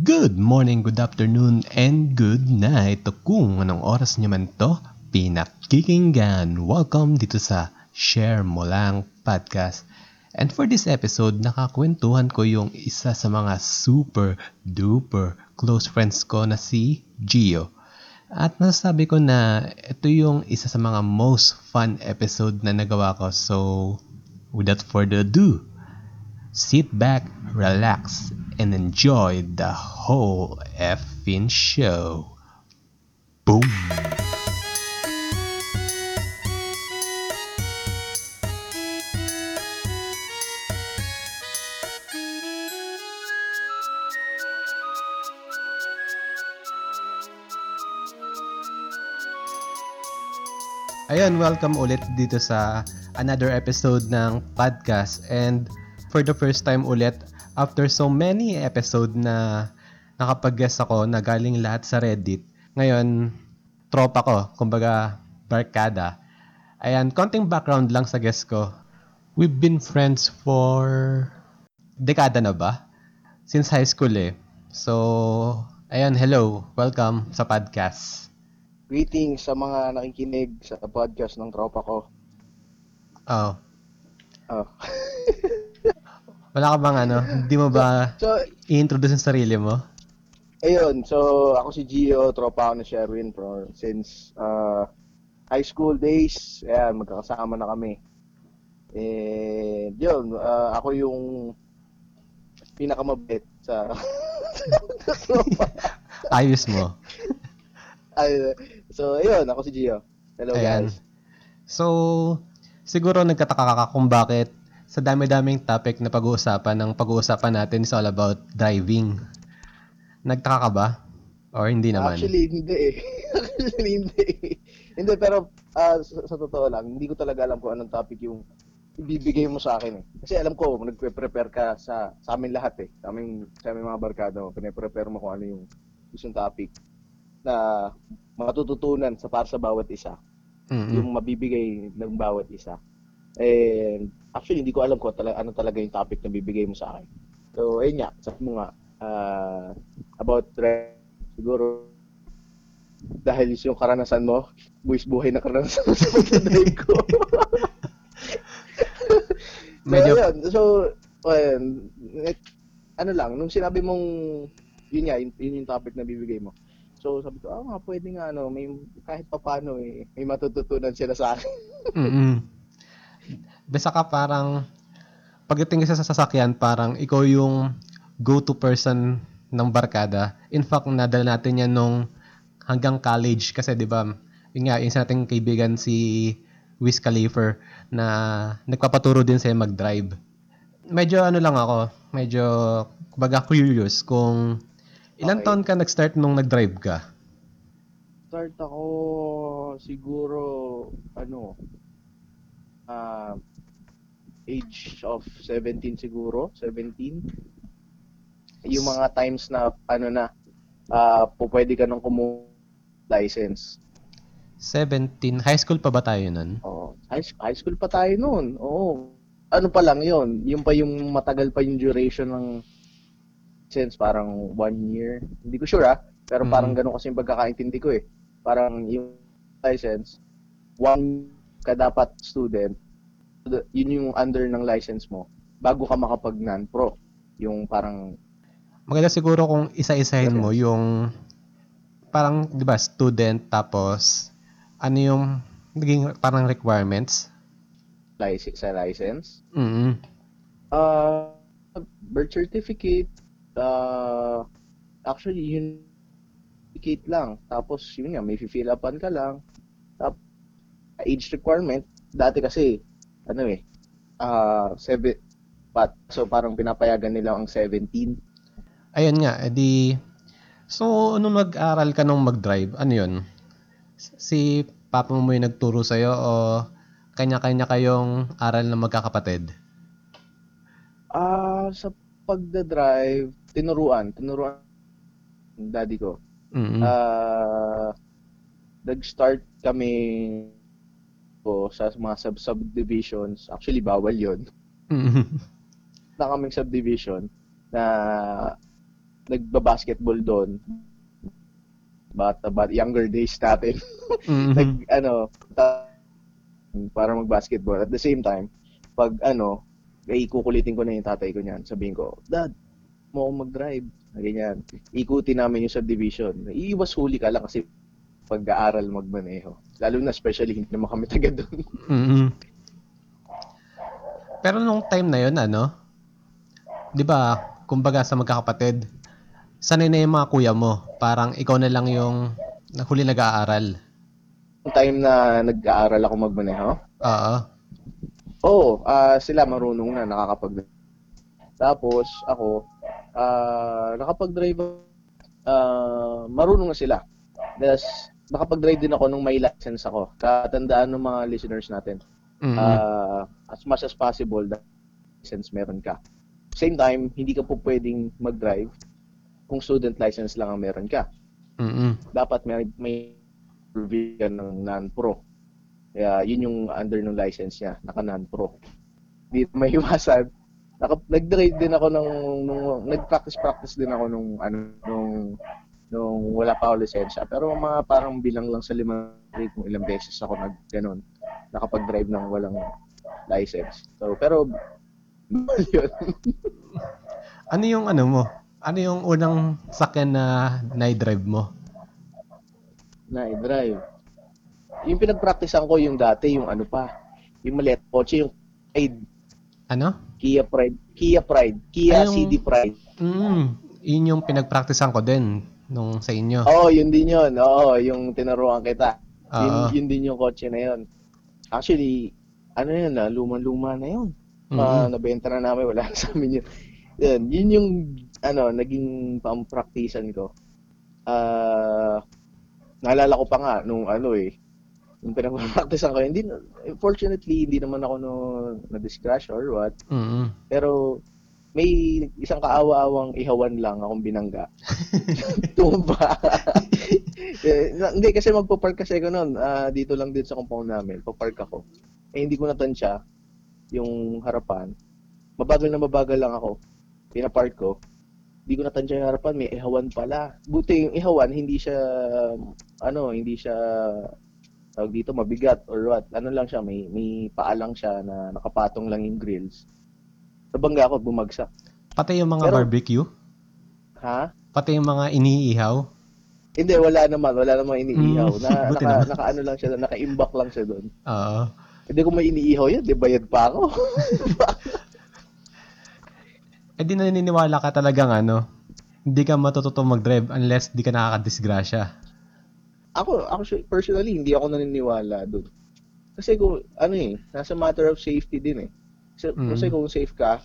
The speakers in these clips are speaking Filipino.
Good morning, good afternoon, and good night. O Kung anong oras nyo man to, pinakikinggan. Welcome dito sa Share Mo Lang Podcast. And for this episode, nakakwentuhan ko yung isa sa mga super duper close friends ko na si Gio. At nasasabi ko na ito yung isa sa mga most fun episode na nagawa ko. So, without further ado, sit back, relax, and enjoy the whole effing show. Boom! Ayun, welcome ulit dito sa another episode ng podcast. And for the first time ulit, after so many episode na nakapag-guest ako na galing lahat sa Reddit, ngayon, tropa ko, kumbaga, barkada. Ayan, konting background lang sa guest ko. We've been friends for dekada na ba? Since high school eh. So, ayan, hello. Welcome sa podcast. Greetings sa mga nakikinig sa podcast ng tropa ko. Oh, Oh. wala ka bang ano? Hindi mo ba So, i-introduce ang sarili mo? ayun. So, ako si Gio, tropa ako ni Sherwin for since uh, high school days. Ayan, magkakasama na kami. Eh, yun, uh, ako yung pinakamabit sa tropa. Ayos mo. Ay, so, ayun, ako si Gio. Hello, Ayan. guys. So, siguro nagkataka ka kung bakit sa dami-daming topic na pag-uusapan ng pag-uusapan natin is all about driving. Nagtaka ka ba? Or hindi naman? Actually, hindi eh. Actually, hindi. hindi, pero ah, sa, sa totoo lang, hindi ko talaga alam kung anong topic yung ibibigay mo sa akin eh. Kasi alam ko, nagpe-prepare ka sa, sa amin lahat eh. Sa aming, sa aming mga barkada mo, pinaprepare mo kung ano yung gustong topic na matututunan sa para sa bawat isa. Mm-mm. Yung mabibigay ng bawat isa. And actually, hindi ko alam kung talaga, ano talaga yung topic na bibigay mo sa akin. So, ayun nga, sabi mo nga, ah, about siguro, dahil yung karanasan mo, buwis buhay na karanasan mo sa pagdadrive ko. Medyo- so, ayun, so, ayun, ano lang, nung sinabi mong, yun nga, yun, yun yung topic na bibigay mo. So, sabi ko, ah, nga, pwede nga, ano, may, kahit papano, eh, may matututunan sila sa akin. Mm-mm. Basta ka parang, pagdating ka sa sasakyan, parang ikaw yung go-to person ng barkada. In fact, nadala natin yan nung hanggang college kasi 'di ba? Yun nga, yung sa ating kaibigan si Wiz Khalifa na nagpapaturo din sa'yo mag-drive. Medyo ano lang ako, medyo kumbaga curious kung ilang Okay. taon ka nag-start nung nag-drive ka? Start ako siguro ano ah age of 17 siguro, 17. Yung mga times na ano na ah po pwede ka nang kumu license. 17. High school pa ba tayo nun? Oh, high, high school pa tayo noon. Oo. Ano pa lang 'yon? Yung pa yung matagal pa yung duration ng license, parang one year. Hindi ko sure ah, pero Mm. parang ganun kasi yung pagkakaintindi ko eh. Parang yung license, one ka dapat student, yun yung under ng license mo bago ka makapag non-pro. Yung parang, Maganda siguro kung isa-isahin mo yung parang 'di ba student tapos ano yung naging parang requirements? license sa license. Mm. Uh, birth certificate, uh, actually, yun, certificate lang. Tapos, yun nga, may fill upan ka lang. Tapos, age requirement, dati kasi, ano eh, uh, seven, pat, so parang pinapayagan nila ang 17. Ayun nga, edi So, nung nag-aral ka nung mag-drive, ano yun? Si papa mo yung nagturo sa'yo o kanya-kanya kayong aral na magkakapatid? Ah, sa pagda-drive, tinuruan, tinuruan daddy ko. Mm. Ah, nag-start kami ko sa mga sub subdivisions. Actually, bawal 'yon. Mm. Na kaming subdivision na nagba-basketball doon. But, but younger days natin. Mhm. nag, ano, ta- para mag-basketball. At the same time, pag ano, ay kukulitin ko na yung tatay ko niyan. Sabihin ko, Dad, mo ako mag-drive. Ganyan. Ikutin namin yung subdivision. Iiwas huli ka lang kasi pag-aaral magmaneho. Lalo na especially hindi naman kami taga doon. Mhm. Pero nung time na yun, ano, di ba, kumbaga sa magkakapatid, sanay na yung mga kuya mo. Parang ikaw na lang yung huli nag-aaral. Yung time na nag-aaral ako magmaneho, Oo. Oo, ah sila marunong na, nakakapag Tapos, ako, ah nakapag-drive, ah marunong na sila. Tapos, nakapag-drive din ako nung may license ako. Katandaan ng mga listeners natin. Mhm. Ah, as much as possible, that license meron ka. Same time, hindi ka po pwedeng mag-drive kung student license lang ang meron ka. Mhm. Dapat may, may provision ng non-pro. Kaya yun yung under ng license niya, naka non-pro. Di may iwasan. Naka, nag-drive din ako nung, nung nag-practice-practice din ako nung ano nung nung wala pa ako lisensya. Pero mga parang bilang lang sa limang trip kung ilang beses ako nag ganun, nakapag-drive ng walang license. So, pero yun. Ano yung ano mo? Ano yung unang sakyan na na-drive mo? na drive. Yung pinag-practicean ko yung dati, yung ano pa, yung maliit kotse, yung Pride, Ano? Kia Pride, Kia Pride, Kia Ay, yung- CD Pride. Mm, yun yung pinag-practicean ko din nung sa inyo. Oo, yun din yun. Oo, yung tinuruan kita. Yun, Oo. yun din yung kotse na yun. Actually, ano yun na, luma-luma na yun. Mhm. Ah, nabenta na namin, wala sa amin yun. Yun, yun yung, ano, naging pang-practicean ko. Ah, naalala ko pa nga, nung ano eh, nung pinag-practicean ko, hindi, na- fortunately, hindi naman ako no, na-discrash or what. Mhm. Pero, may isang kaawa-awang ihawan lang akong binangga. Tumba. eh, hindi, kasi magpo-park kasi ako noon. ah, dito lang din sa compound namin. Papark ako. Eh, hindi ko natansya yung harapan. Mabagal na mabagal lang ako. Pinapark ko. Hindi ko natansya yung harapan. May ihawan pala. Buti yung ihawan, hindi siya, ano, hindi siya, tawag dito, mabigat or what. Ano lang siya, may, may paa lang siya na nakapatong lang yung grills. Nabangga ako, bumagsak. Pati yung mga Pero- barbecue? Ha? Pati yung mga iniihaw? Hindi, wala naman. Wala namang iniihaw. Mm, Na, naka, naman. naka, ano lang siya, naka-imbak lang siya doon. Oo. Hindi ko may iniihaw yan, di bayad pa ako. Eh di naniniwala ka talagang ano, hindi ka matututo mag-drive unless di ka nakakadisgrasya. ako, ako personally, hindi ako naniniwala doon. Kasi kung, ano eh, nasa matter of safety din eh. Kasi, Mm. kasi kung safe ka,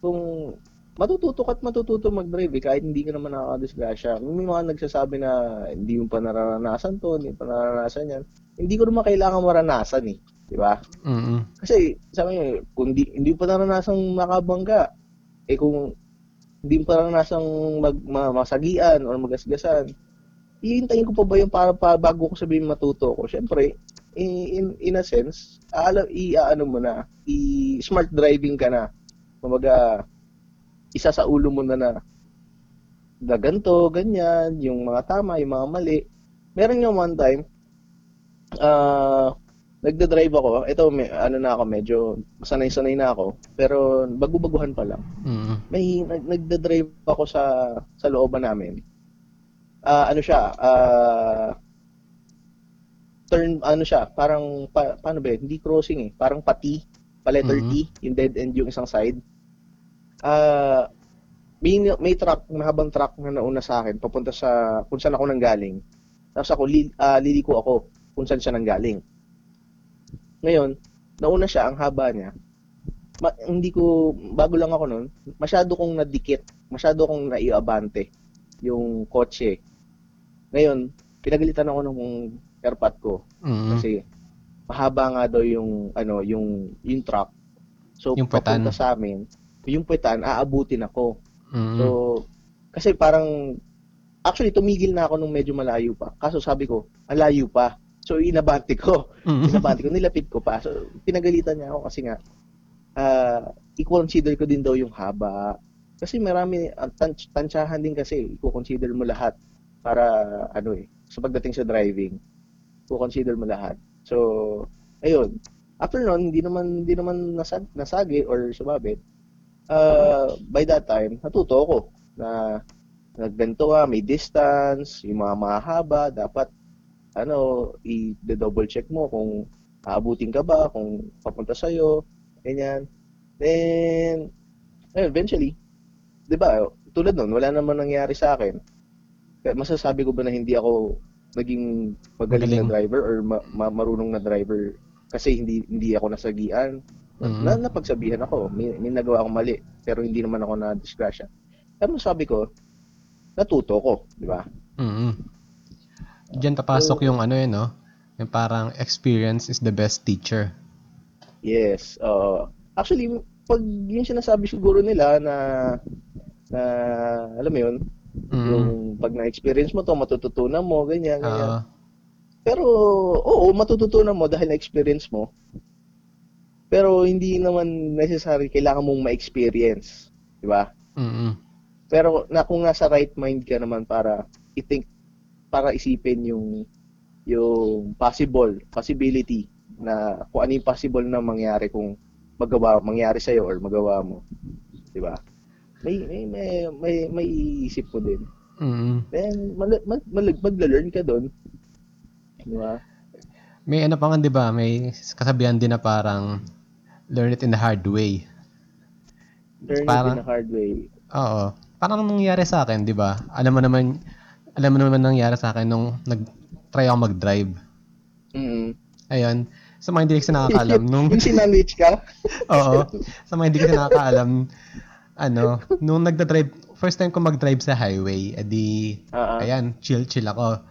kung matututo ka at matututo mag-drive eh, kahit hindi ka naman nakakadisgrasya. May mga nagsasabi na hindi mo pa nararanasan to, hindi pa nararanasan yan. Hindi ko naman kailangan maranasan eh. Di ba? Mhm. Kasi sabi niya, kung di, hindi pa naranasang makabangga, eh kung hindi pa naranasang mag, ma, masagian or magasgasan, iintayin ko pa ba yung para, para bago ko sabihin matuto ko? Siyempre, in, in, a sense, alam, i, ano mo na, i, smart driving ka na. Kumbaga, isa sa ulo mo na na, na ganito, ganyan, yung mga tama, yung mga mali. Meron yung one time, ah, nagda-drive ako. Ito, may, ano na ako, medyo sanay-sanay na ako. Pero bagu-baguhan pa lang. Mhm. May nag, nagda-drive ako sa sa looban namin. Ah, ano siya? Ah, turn ano siya, parang pa, paano ba? Hindi crossing eh, parang pati, pa letter Mhm. T, yung dead end yung isang side. Ah, may may truck, mahabang truck na nauna sa akin papunta sa kung saan ako nanggaling. Tapos ako li, ah, liliko ako kung saan siya nanggaling. Ngayon, nauna siya ang haba niya. Ma- hindi ko bago lang ako noon, masyado kong nadikit, masyado kong naiabante yung kotse. Ngayon, pinagalitan ako ng airpot ko Mhm. kasi mahaba nga daw yung ano, yung yung truck. So Yung puwetan. papunta sa amin, yung puwetan aabutin ako. Mhm. So kasi parang actually tumigil na ako nung medyo malayo pa. Kaso sabi ko, ang layo pa. So inabante ko. Mhm. Inabante ko, nilapit ko pa. So pinagalitan niya ako kasi nga ah i-consider ko din daw yung haba. Kasi marami, ang tan- tansyahan din kasi, i-consider mo lahat para, ano eh, sa pagdating sa driving, i-consider mo lahat. So, ayun. After nun, hindi naman, hindi naman nasag, nasagi or sumabit. Uh, by that time, natuto ako na nagbento ka, may distance, yung mga mahaba, dapat ano, i-double check mo kung aabutin ka ba, kung papunta sa'yo, ganyan. Then, eventually, di ba, tulad nun, wala naman nangyari sa akin. Masasabi ko ba na hindi ako naging magaling, Magaling. na driver or ma- ma- marunong na driver kasi hindi hindi ako nasagian. Mhm. Na, napagsabihan ako, may, may nagawa akong mali, pero hindi naman ako na disgrasya. Pero sabi ko, natuto ko, di ba? mm Diyan papasok yung ano yun, no? Yung parang experience is the best teacher. Yes. Uh, actually, pag yung sinasabi siguro nila na na alam mo yun, Mm. yung pag na-experience mo to, matututunan mo, ganyan, ganyan. Ah, Pero, oo, matututunan mo dahil na-experience mo. Pero hindi naman necessary kailangan mong ma-experience. Di ba? mm Pero na kung nasa right mind ka naman para i-think, para isipin yung yung possible, possibility na kung ano yung possible na mangyari kung magawa, mangyari sa'yo or magawa mo. Di ba? May, may, may, may, may iisip ko din. mm Then, mag, mag, mag, magla-learn ka doon. Di ba? May ano pa nga, di ba? May kasabihan din na parang learn it in the hard way. Learn Parang- it in a hard way. Oo. Parang nangyari sa akin, di ba? Alam mo naman, alam mo naman nangyari sa akin nung nag-try ako mag-drive. Mm. Ayun. Sa mga hindi kasi nakakaalam, nung, yung sinandwich ka? oo, sa mga hindi kasi nakakaalam, ano, nung nagda-drive, first time ko mag-drive sa highway, edi, Ah, ah. ayan, chill-chill ako.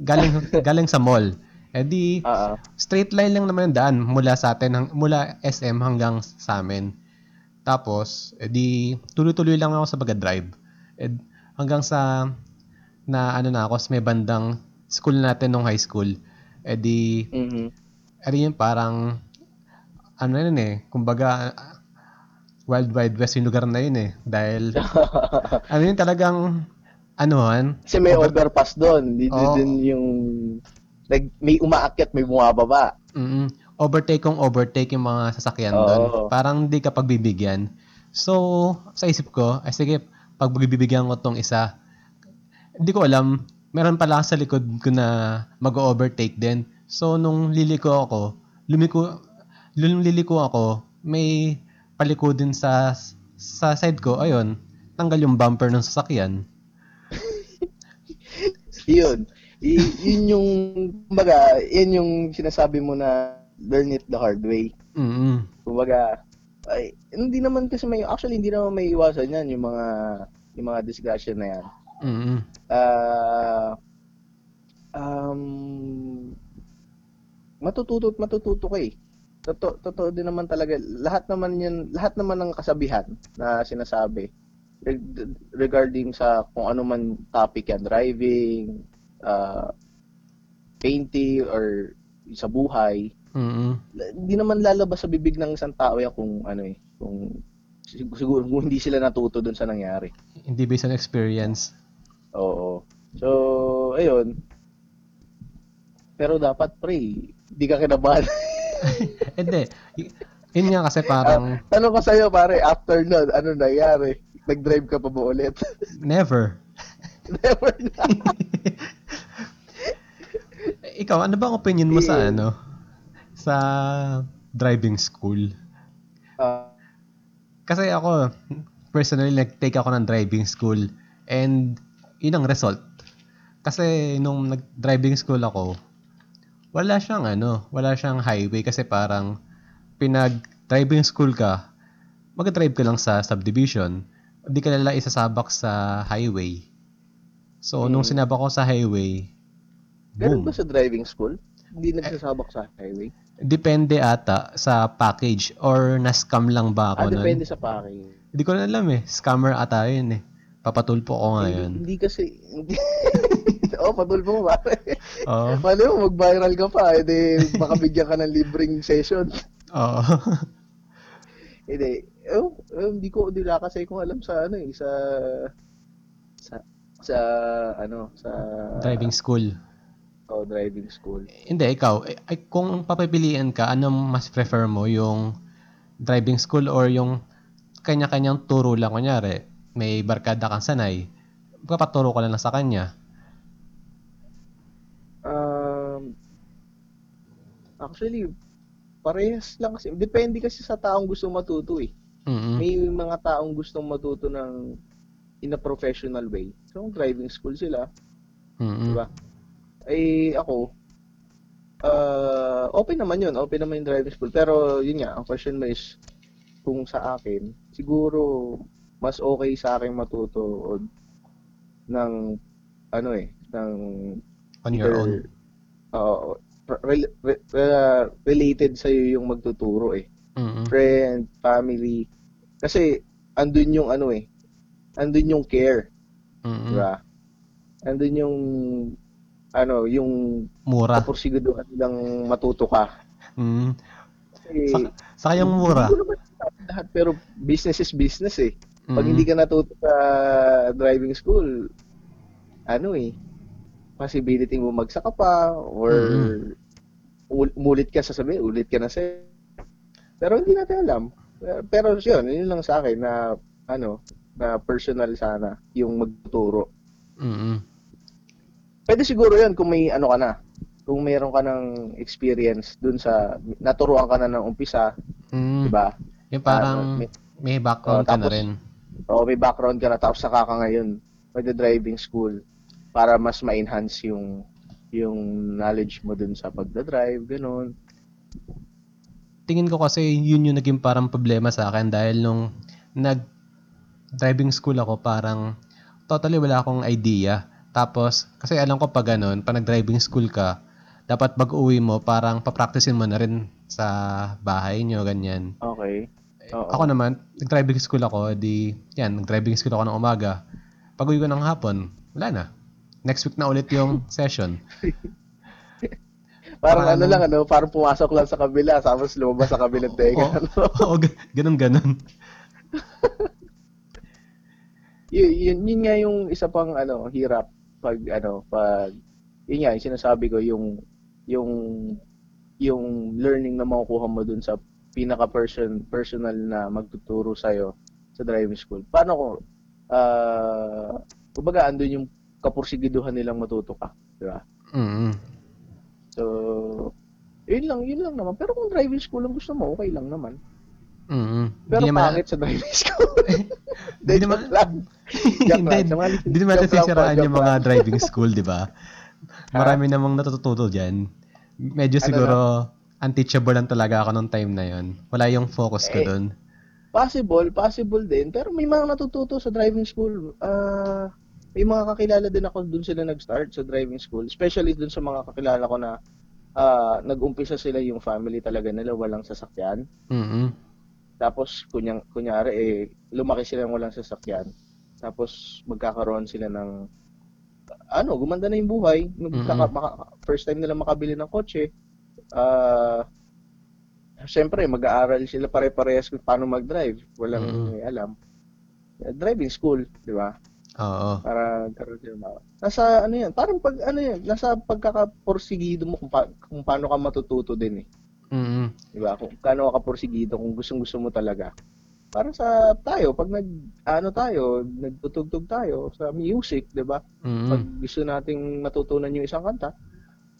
Galing, galing sa mall. Edi, Ah, ah. straight line lang naman yung daan mula sa atin, hang- mula SM hanggang sa amin. Tapos, edi, tuloy-tuloy lang ako sa pag-drive. Ed, hanggang sa, na ano na ako, may bandang school natin nung high school. Edi, Mhm. edi yun parang, ano yun eh, kumbaga, Wild Wild West yung lugar na yun eh. Dahil, ano yun talagang, anuhan, Kasi may overpass doon. Dito Oo. din yung like, may umaakyat, may bumababa. Mm, overtake kung overtake yung mga sasakyan Oo. doon. Parang hindi ka pagbibigyan. So, sa isip ko, ay sige, pagbibigyan ko tong isa. Hindi ko alam, meron pala sa likod ko na mag-overtake din. So, nung liliko ako, lumiko, nung liliko ako, may paliko din sa sa side ko, ayun, tanggal yung bumper ng sasakyan. Yun. Y- yun yung, kumbaga, yun yung sinasabi mo na learn it the hard way. Mm Kumbaga, ay, hindi naman kasi may, actually, hindi naman may iwasan yan, yung mga, yung mga disgrasya na yan. mm Ah, um, matututo at matututo ka eh. Totoo, totoo din naman talaga. Lahat naman yan, lahat naman ng kasabihan na sinasabi reg- regarding sa kung ano man topic yan, driving, uh, painting, or sa buhay, mm hindi naman lalabas sa bibig ng isang tao yan kung ano eh, kung sig- siguro kung hindi sila natuto dun sa nangyari. Hindi based on experience. Oo. So, ayun. Pero dapat pre, hindi ka kinabahan. Hindi. Yun nga kasi parang Tanong ko sa'yo pare, after nun, ano nangyari? Nag-drive ka pa ba ulit? never. Never na. Ikaw, ano bang opinion mo sa ano? Sa driving school? Ah, Kasi ako, personally, nag-take ako ng driving school and yun ang result. Kasi nung nag-driving school ako, wala siyang ano, wala siyang highway kasi parang pinag-driving school ka, mag-drive ka lang sa subdivision, hindi ka nila isasabak sa highway. So, nung Mm. sinabak ko sa highway, ganun boom. ba sa driving school? Hindi nagsasabak sa highway? Depende ata sa package or na-scam lang ba Ah, ako nun? depende sa packing. Hindi ko na alam eh. Scammer ata yun eh. Papatulpo ko Hindi, ngayon. hindi kasi, hindi. oh, patulpo mo pare. Oo. Mali mo, mag-viral ka pa, edi baka bigyan ka ng libreng session. Oo. Hindi. eh, eh, hindi ko dila kasi kung alam sa ano eh, sa sa sa ano, sa Driving school. oh, driving school. Hindi, ikaw, eh, ay, kung papipilian ka, anong mas prefer mo? Yung driving school or yung kanya-kanyang turo lang? Kunyari, may barkada kang sanay, papaturo ka lang sa kanya. Um, actually, parehas lang kasi. Depende kasi sa taong gusto matuto eh. Mm-mm. May mga taong gustong matuto ng in a professional way. So, driving school sila. Mm-mm. Diba? Eh, ako, uh, open naman yun. Open naman yung driving school. Pero, yun nga, ang question mo is, kung sa akin, siguro, mas okay sa akin matuto ng, ano eh, ng On your own. Oo. Rel- re- uh, related sa yung magtuturo eh. Mm-mm. Friend, family. Kasi andun yung ano eh. Andun yung care, Mm-mm. di ba? Andun yung ano, yung Mura. kapursiguduhan nilang matuto ka. Mm. Kasi, Sa, sa kayang mura. Lahat, pero business is business eh. Pag Mm. hindi ka natuto sa driving school, ano eh, possibility mo magsak ka pa or Mm-mm. ul- umulit ka sasabihin, ulit ka na sa Pero hindi natin alam. Pero yun, yun lang sa akin na ano, na personal sana yung magtuturo. Mm-mm. Pwede siguro yun kung may ano ka na. Kung mayroon ka ng experience dun sa naturuan ka na ng umpisa, Mm. di ba? Yung parang Ano, may- may background Oh, ka na tapos- rin. o may background ka na tapos saka ka ngayon magda-driving school para mas ma-enhance yung yung knowledge mo dun sa pagda-drive, ganun. tingin ko kasi yun yung naging parang problema sa akin dahil nung nag driving school ako parang totally wala akong idea. Tapos, kasi alam ko pag ganun, pag nag-driving school ka, dapat pag uwi mo, parang papracticein mo na rin sa bahay nyo, ganyan. Okay. Oo. Ako naman, nag-driving school ako, di, yan, nag-driving school ako ng umaga. Pag uwi ko ng hapon, wala na. Next week na ulit yung session. Parang ano ano- lang, ano, parang pumasok lang sa kabila, tapos lumabas sa kabilang tenga. Oo, oo, ga- ganun, ganun. yun, yun, yun nga yung isa pang ano, hirap pag ano, pag yun nga, yung sinasabi ko yung yung yung learning na makukuha mo dun sa pinaka person personal na magtuturo sa sa driving school. Paano ko ah kumbaga andun yung kapursigiduhan nilang matuto ka, di ba? mm So yun lang, yun lang naman. Pero kung driving school ang gusto mo, okay lang naman. mm Pero Di naman- pangit sa driving school. Di naman- lang. Hindi, Hindi naman natin sisiraan yung mga driving school, di ba? Marami namang natututo dyan. Medyo Ano siguro unteachable lang talaga ako nung time na yon. Wala yung focus ko Eh, doon. Possible, possible din. Pero may mga natututo sa driving school. Ah, may mga kakilala din ako dun sila nag-start sa driving school. Especially dun sa mga kakilala ko na ah, nag-umpisa sila yung family talaga nila walang sasakyan. mm Tapos kunyang kunyari eh lumaki sila ng walang sasakyan. Tapos magkakaroon sila ng ano, gumanda na yung buhay. Magkaka- Mm-mm. maka- first time nila makabili ng kotse. Ah, Siyempre, mag-aaral sila pare-parehas kung paano mag-drive. Walang Mm-mm. may alam. Driving school, di ba? Oo. Para karoon sila ma- Nasa ano yan, parang pag ano yan, nasa pagkakapursigido mo kung, pa- kung paano ka matututo din eh. mm Di ba? Kung paano ka porsigido, kung gustong gusto mo talaga. Para sa tayo, pag nag, ano tayo, nagtutugtog tayo sa music, di ba? Pag mm gusto nating matutunan yung isang kanta,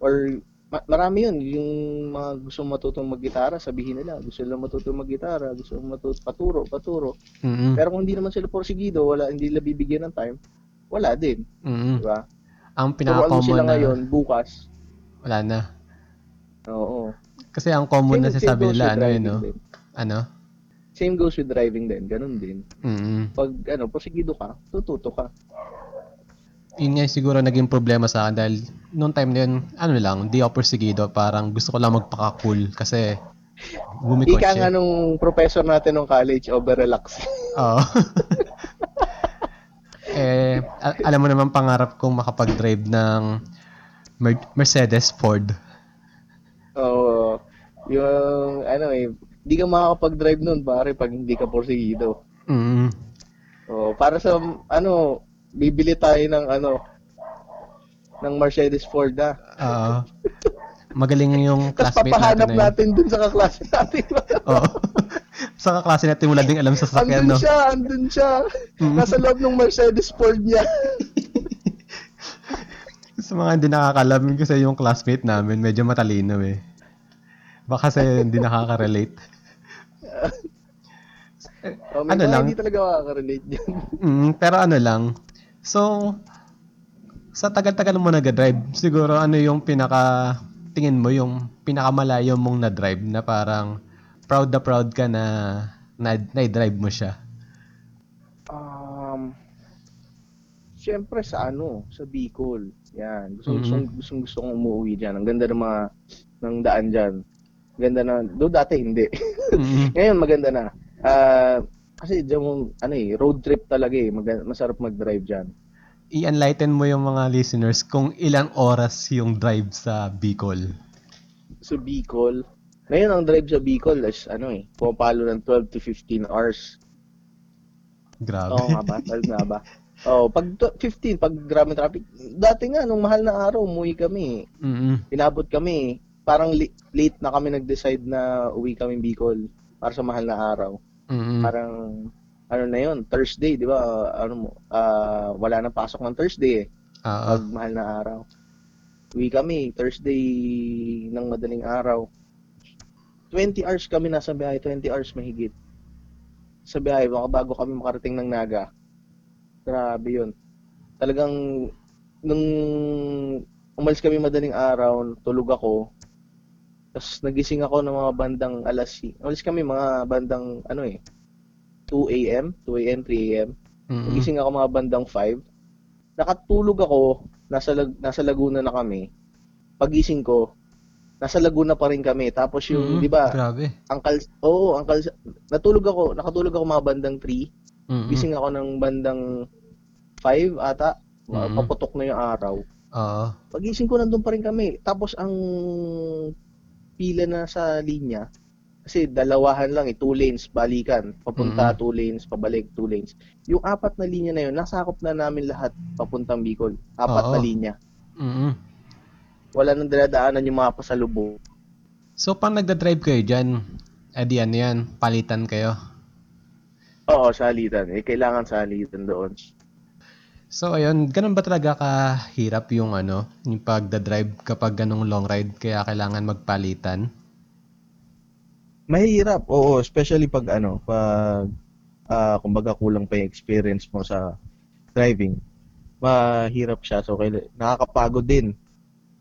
or ma- marami yun, yung mga gusto matutong maggitara, sabihin nila, gusto nila matutong maggitara, gusto matutong paturo, paturo. mm Pero kung hindi naman sila porsigido, wala, hindi nila bibigyan ng time, wala din, mm di ba? Ang pinaka-common sila na, ngayon, bukas, wala na. oo. Kasi ang common na Same- same goes nila, ano yun, no? din. Ano? Same goes with driving din, ganun din. mm pag ano, porsigido ka, tututo ka. Yun nga siguro naging problema sa akin dahil noong time na yun, ano lang, di ako persigido. Parang gusto ko lang magpaka-cool kasi Ika bumikotse. nga nung professor natin nung college, over-relax. Oo. eh, a- alam mo naman pangarap kong makapag-drive ng Mer- Mercedes Ford. Oo. yung, ano eh, Hindi ka makakapag-drive nun, pare, pag hindi ka porsigido. Mm. Oh, para sa, ano, bibili tayo ng, ano, ng Mercedes Ford, ah. Oo. magaling yung Tapos classmate papahanap natin. na yun. natin dun sa kaklase natin. Oo. sa kaklase natin wala ding alam sa sasakyan, andun no? siya, andun siya. Mm. Nasa loob ng Mercedes Ford niya. Sa mga hindi nakakalam kasi yung classmate namin medyo matalino eh. Baka kasi hindi nakaka-relate. Oh, Ano lang? Hindi talaga makaka-relate dyan. Mm, pero ano lang. So, sa tagal-tagal mo nag-drive, siguro ano yung pinaka, tingin mo yung pinakamalayo mong na-drive na parang proud na proud ka na na, na-drive mo siya. Um, Siyempre sa ano, sa Bicol. Yan. Gusto, Mhm. gusto, gusto, gusto kong umuwi dyan. Ang ganda ng mga, ng daan dyan. Ganda na, do dati hindi. Mm, Ngayon maganda na. Ah, kasi dyan mo, ano eh, road trip talaga eh. Mag- masarap mag-drive dyan. I-enlighten mo yung mga listeners kung ilang oras yung drive sa Bicol. Sa Bicol, ngayon ang drive sa Bicol is ano eh, pumapalo ng 12 to 15 hours. Grabe. Oo nga ba? 12 nga ba? Oh, pag to- 15, pag grabe traffic. Dati nga, nung mahal na araw, umuwi kami. Mm, Inabot kami. Parang li- late na kami nag-decide na uwi kami Bicol para sa mahal na araw. mm, Parang, ano na yun, Thursday, di ba? ano mo, ah, wala nang pasok ng Thursday eh. Oo. Pag mahal na araw. Uwi kami, Thursday ng madaling araw. 20 hours kami nasa biyahe, 20 hours mahigit. Sa biyahe, baka bago kami makarating ng Naga. Grabe yun. Talagang, nung umalis kami madaling araw, tulog ako. Tapos nagising ako ng mga bandang alas, umalis kami mga bandang, ano eh, 2 a.m., 2 a.m., 3 a.m. mm, Nagising ako mga bandang 5. Nakatulog ako, nasa, Lag- nasa Laguna na kami. Pagising ko, nasa Laguna pa rin kami. Tapos yung, mm, di ba, Grabe. angkal, oo, angkal, natulog ako, nakatulog ako mga bandang 3. Mm, Gising ako ng bandang 5 ata. Mhm. Paputok na yung araw. Oo. Pagising ko, nandun pa rin kami. Tapos ang pila na sa linya, kasi dalawahan lang eh, two lanes, balikan. Papunta, Mhm. two lanes, pabalik, two lanes. Yung apat na linya na yun, nasakop na namin lahat papuntang Bicol. Apat Oo. na linya. Mm, Wala nang dinadaanan yung mga pasalubong. So, pag nagda-drive kayo dyan, edi ano yan, palitan kayo. Oo, salitan. Eh, kailangan salitan doon. So, ayun, ganun ba talaga kahirap yung ano, yung pagda-drive kapag ganong long ride, kaya kailangan magpalitan? Mahirap, oo, especially pag ano, pag ah, kumbaga kulang pa yung experience mo sa driving. Mahirap siya, so kaila- nakakapagod din.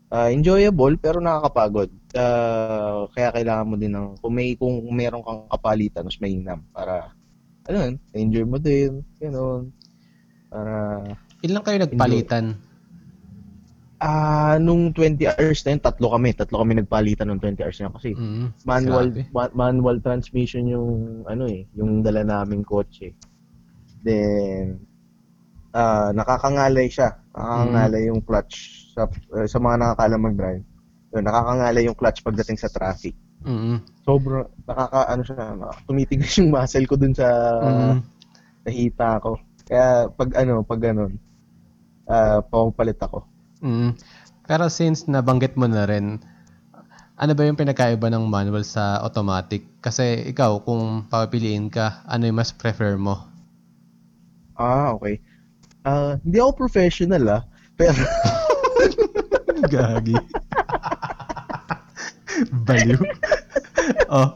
Ah, enjoyable pero nakakapagod. Ah, kaya kailangan mo din ng kung may kung meron kang kapalitan, mas mainam para ano yun, enjoy mo din, gano'n. Para Ilan kayo nagpalitan? Ah nung 20 hours na yun, tatlo kami, tatlo kami nagpalitan nung 20 hours na yun kasi Mm, manual ma- manual transmission yung ano eh, yung dala naming kotse. Then ah nakakangalay siya. Nakakangalay yung clutch sa eh, sa mga nakakalam mag-drive. Yun, nakakangalay yung clutch pagdating sa traffic. Mm, Sobrang nakaka ano siya, na- tumitigas yung muscle ko dun sa mm, nahita ko. Kaya pag ano, pag ganun, ah papalit ako. Mm. Pero since nabanggit mo na rin, ano ba yung pinakaiba ng manual sa automatic? Kasi ikaw, kung papipiliin ka, ano yung mas prefer mo? Ah, okay. Ah, hindi ako professional ah, pero Gagi. Baliw. oh,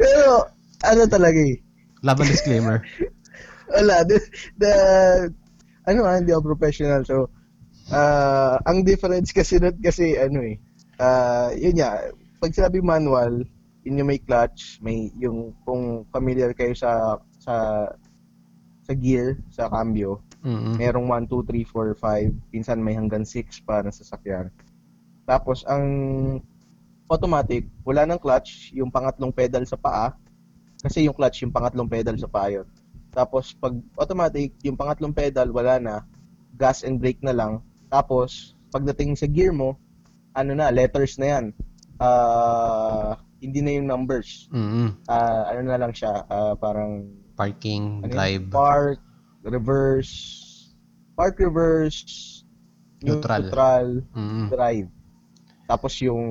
pero ano talaga eh, laban disclaimer. Wala. The, the, ano ah, hindi ako professional. So, ah ang difference kasi nun kasi ano eh, ah yun nga, pag sinabi manual, yun yung may clutch, may yung kung familiar kayo sa sa sa gear, sa cambio, Mm, merong 1, 2, 3, 4, 5, pinsan may hanggang 6 pa na sasakyan. Tapos ang automatic, wala nang clutch, yung pangatlong pedal sa paa, kasi yung clutch yung pangatlong pedal sa paa yun. Tapos pag automatic, yung pangatlong pedal wala na, gas and brake na lang. Tapos pagdating sa gear mo, ano na, letters na yan. Ah, hindi na yung numbers. Mm. Ah, ano na lang siya, ah, parang Parking, ano yun? drive. park, reverse, park reverse, Neutral. neutral, Mm. drive. Tapos yung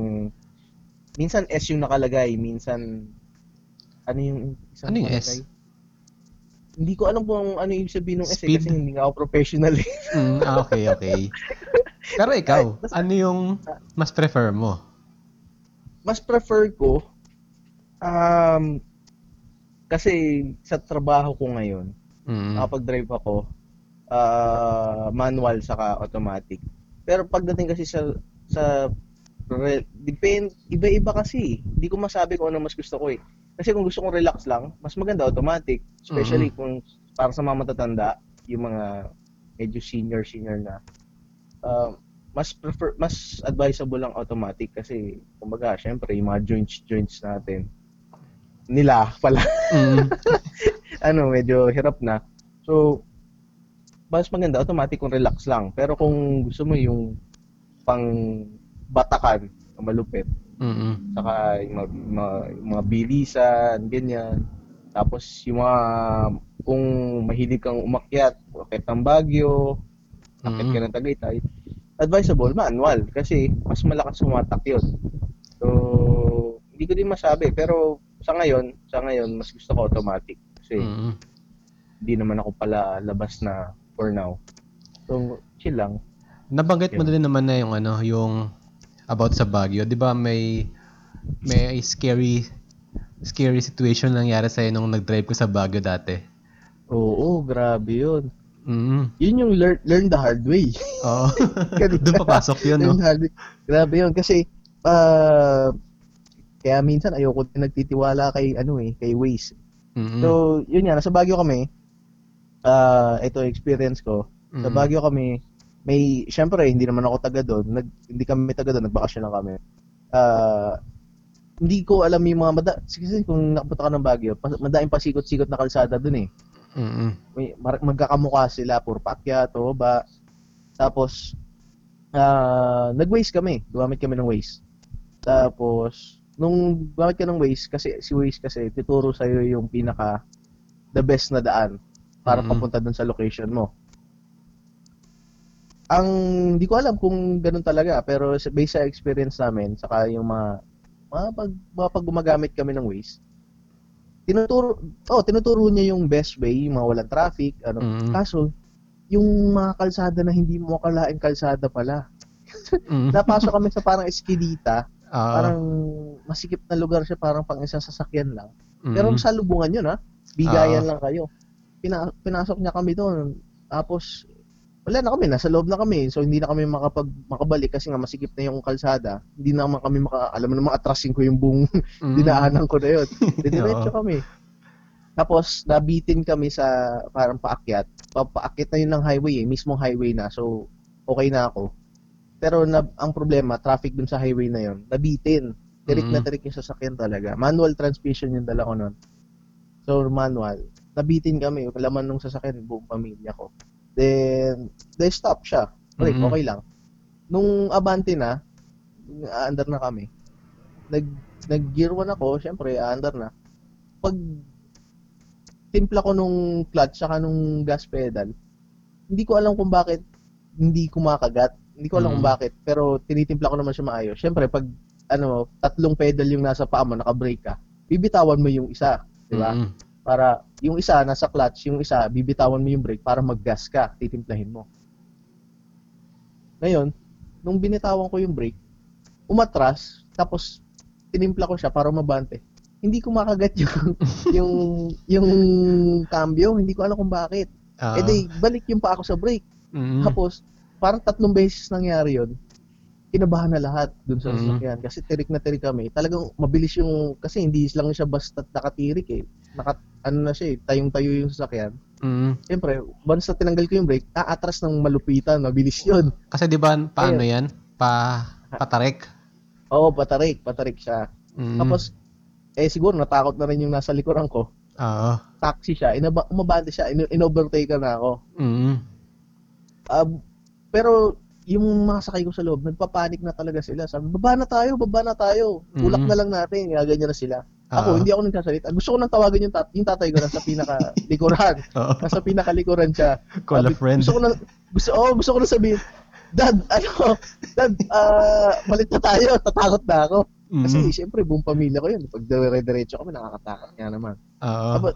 minsan S yung nakalagay, minsan ano yung Ano yung nakalagay? S? Hindi ko alam kung ano yung sabihin ng Speed? kasi hindi nga ako professional eh. Mm, okay, okay. Pero ikaw, ano yung mas prefer mo? Mas prefer ko um kasi sa trabaho ko ngayon, Mm. nakapag-drive ako ah, manual saka automatic. Pero pagdating kasi sa sa re- depend iba-iba kasi. Hindi ko masabi kung ano mas gusto ko eh. Kasi kung gusto kong relax lang, mas maganda automatic, especially kung para sa mga matatanda, yung mga medyo senior senior na. ah, mas prefer mas advisable lang automatic kasi kumbaga syempre yung mga joints joints natin nila pala Mm. ano, medyo hirap na. So, mas maganda, automatic kung relax lang. Pero kung gusto mo yung pang batakan, na malupit, Mm. saka yung mga, mga, yung mga bilisan, ganyan. Tapos yung mga, kung mahilig kang umakyat, umakyat ng Baguio, umakyat ka Mm. ng Tagaytay, advisable, manual. Kasi mas malakas sumatak yun. So, hindi ko din masabi. Pero sa ngayon, sa ngayon, mas gusto ko automatic. Kasi Mm. hindi naman ako pala labas na for now. So, chill lang. Nabanggit mo din naman na yung ano, yung about sa Baguio. 'Di ba may may scary scary situation nangyari sa nung nag-drive ko sa Baguio dati. Oo, grabe yun. Mm. Yun yung learn, learn the hard way. Oo. Doon papasok 'yun, no. Grabe yun. Kasi, ah, kaya minsan ayoko din nagtitiwala kay, ano eh, kay Waze. Mm. So, yun nga, nasa Baguio kami. Ah, ito experience ko. Sa Mm. Baguio kami, may, syempre, hindi naman ako taga doon. Nag, hindi kami taga doon, nagbakasyon lang kami. Ah, hindi ko alam yung mga mada, kasi kung nakapunta ka ng Baguio, pas, madaing pasikot-sikot na kalsada doon eh. Mm. May, mar- magkakamukha sila, puro pakyat, o ba. Tapos, ah, nag-waste kami. Gumamit kami ng Waze. Tapos, nung gumamit ka ng Waze, kasi si Waze kasi, tuturo sa'yo yung pinaka the best na daan para Mhm. papunta dun sa location mo. Ang, hindi ko alam kung ganun talaga, pero sa- based sa experience namin, saka yung mga, mga pag, mga pag gumagamit kami ng Waze, tinuturo, oh, tinuturo niya yung best way, yung mga walang traffic, ano, Mm. Kaso, yung mga kalsada na hindi mo akalain kalsada pala. Mm. Napasok kami sa parang eskinita, Ah, parang masikip na lugar siya, parang pang isang sasakyan lang. mm. Pero sa lubungan yun ha, bigayan Ah. lang kayo. Pina, pinasok niya kami doon, tapos wala na kami, nasa loob na kami, so hindi na kami makapag, makabalik kasi nga masikip na yung kalsada. Hindi na naman kami maka, alam mo naman, atrasin ko yung buong Mm. dinaanan ko na yun. Didiretso Oo. kami. Tapos, nabitin kami sa parang paakyat. Pa paakyat na yun ng highway eh. Mismong highway na. So, okay na ako. Pero na, ang problema, traffic dun sa highway na yun, nabitin. Tirik na Mm. tirik yung sasakyan talaga. Manual transmission yung dala ko nun. So, manual. Nabitin kami. Laman nung sasakyan, buong pamilya ko. Then, they stop siya. Break, Mhm. okay lang. Nung abante na, aandar na kami. Nag, nag-gear 1 ako, syempre, aandar na. Pag timpla ko nung clutch saka nung gas pedal, hindi ko alam kung bakit hindi kumakagat. Hindi ko alam Mhm. kung bakit, pero tinitimpla ko naman siya maayos. Syempre, pag ano, tatlong pedal yung nasa paa mo, naka-brake ka, bibitawan mo yung isa, di ba? Mm. Para yung isa nasa clutch, yung isa bibitawan mo yung brake para mag-gas ka, titimplahin mo. Ngayon, nung binitawan ko yung brake, umatras, tapos tinimpla ko siya para mabante. Hindi ko makagat yung yung yung cambio, hindi ko alam kung bakit. Ah, Eh di, balik yung pa ako sa brake. mm. Tapos, parang tatlong beses nangyari yon kinabahan na lahat dun sa Mhm. sasakyan. Kasi tirik na tirik kami. Talagang mabilis yung, kasi hindi lang siya basta nakatirik eh. Naka, ano na siya eh, tayong-tayo yung sasakyan. Mm. Siyempre, once na tinanggal ko yung brake, aatras ng malupitan, mabilis yun. Kasi 'di ba paano 'yan? Pa patarik. Oo, patarik, patarik siya. Mm. Tapos, eh siguro natakot na rin yung nasa likuran ko. Oo. Taxi siya, inaba, umabante siya, in- in-overtake na ako. Mm. Um, pero yung mga sakay ko sa loob, nagpapanik na talaga sila. Sabi, baba na tayo, baba na tayo. Tulak Mhm. na lang natin. Gaganyan na sila. Ako, Oo. hindi ako nagsasalita. Gusto ko nang tawagan yung, tat- yung tatay ko nasa pinaka-likuran. Oo. nasa pinaka-likuran siya. Call a Sabi- friend. Gusto ko na, gusto, oh, gusto ko na sabihin, Dad, ano, Dad, ah, palit na tayo, tatakot na ako. Kasi Mm. siyempre, buong pamilya ko yun. Pag dire-diretso kami, nakakatakot nga naman. Oo. Aba,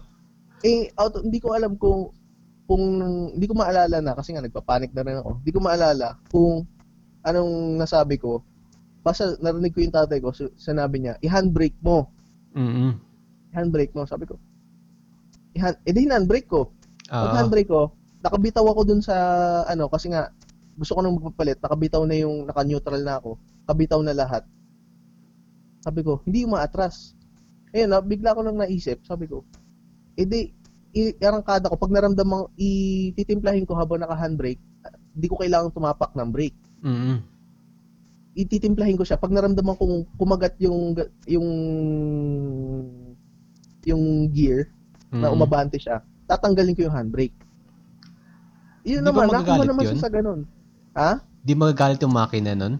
eh, auto, hindi ko alam kung, kung, hindi ko maalala na, kasi nga nagpapanik na rin ako, hindi ko maalala kung anong nasabi ko. Basta narinig ko yung tatay ko, sinabi niya, i-handbrake mo. Mm. handbrake mo. Sabi ko, i-hand, eh di handbrake ko. Pag Oo. handbrake ko, nakabitaw ako dun sa, ano, kasi nga, gusto ko nang magpapalit, nakabitaw na yung, naka-neutral na ako, kabitaw na lahat. Sabi ko, hindi umaatras. Ayun, na, bigla ko lang naisip, sabi ko, eh di, i-arangkada ko, pag naramdaman, ititimplahin ko habang naka-handbrake, hindi ko kailangan tumapak ng brake. Mm. ititimplahin ko siya pag naramdaman kong kumagat yung yung yung gear na Mm. umabante siya, tatanggalin ko yung handbrake. Yun Di naman, nakuha naman yun? siya sa ganun. Ha? Di magagalit yung makina nun?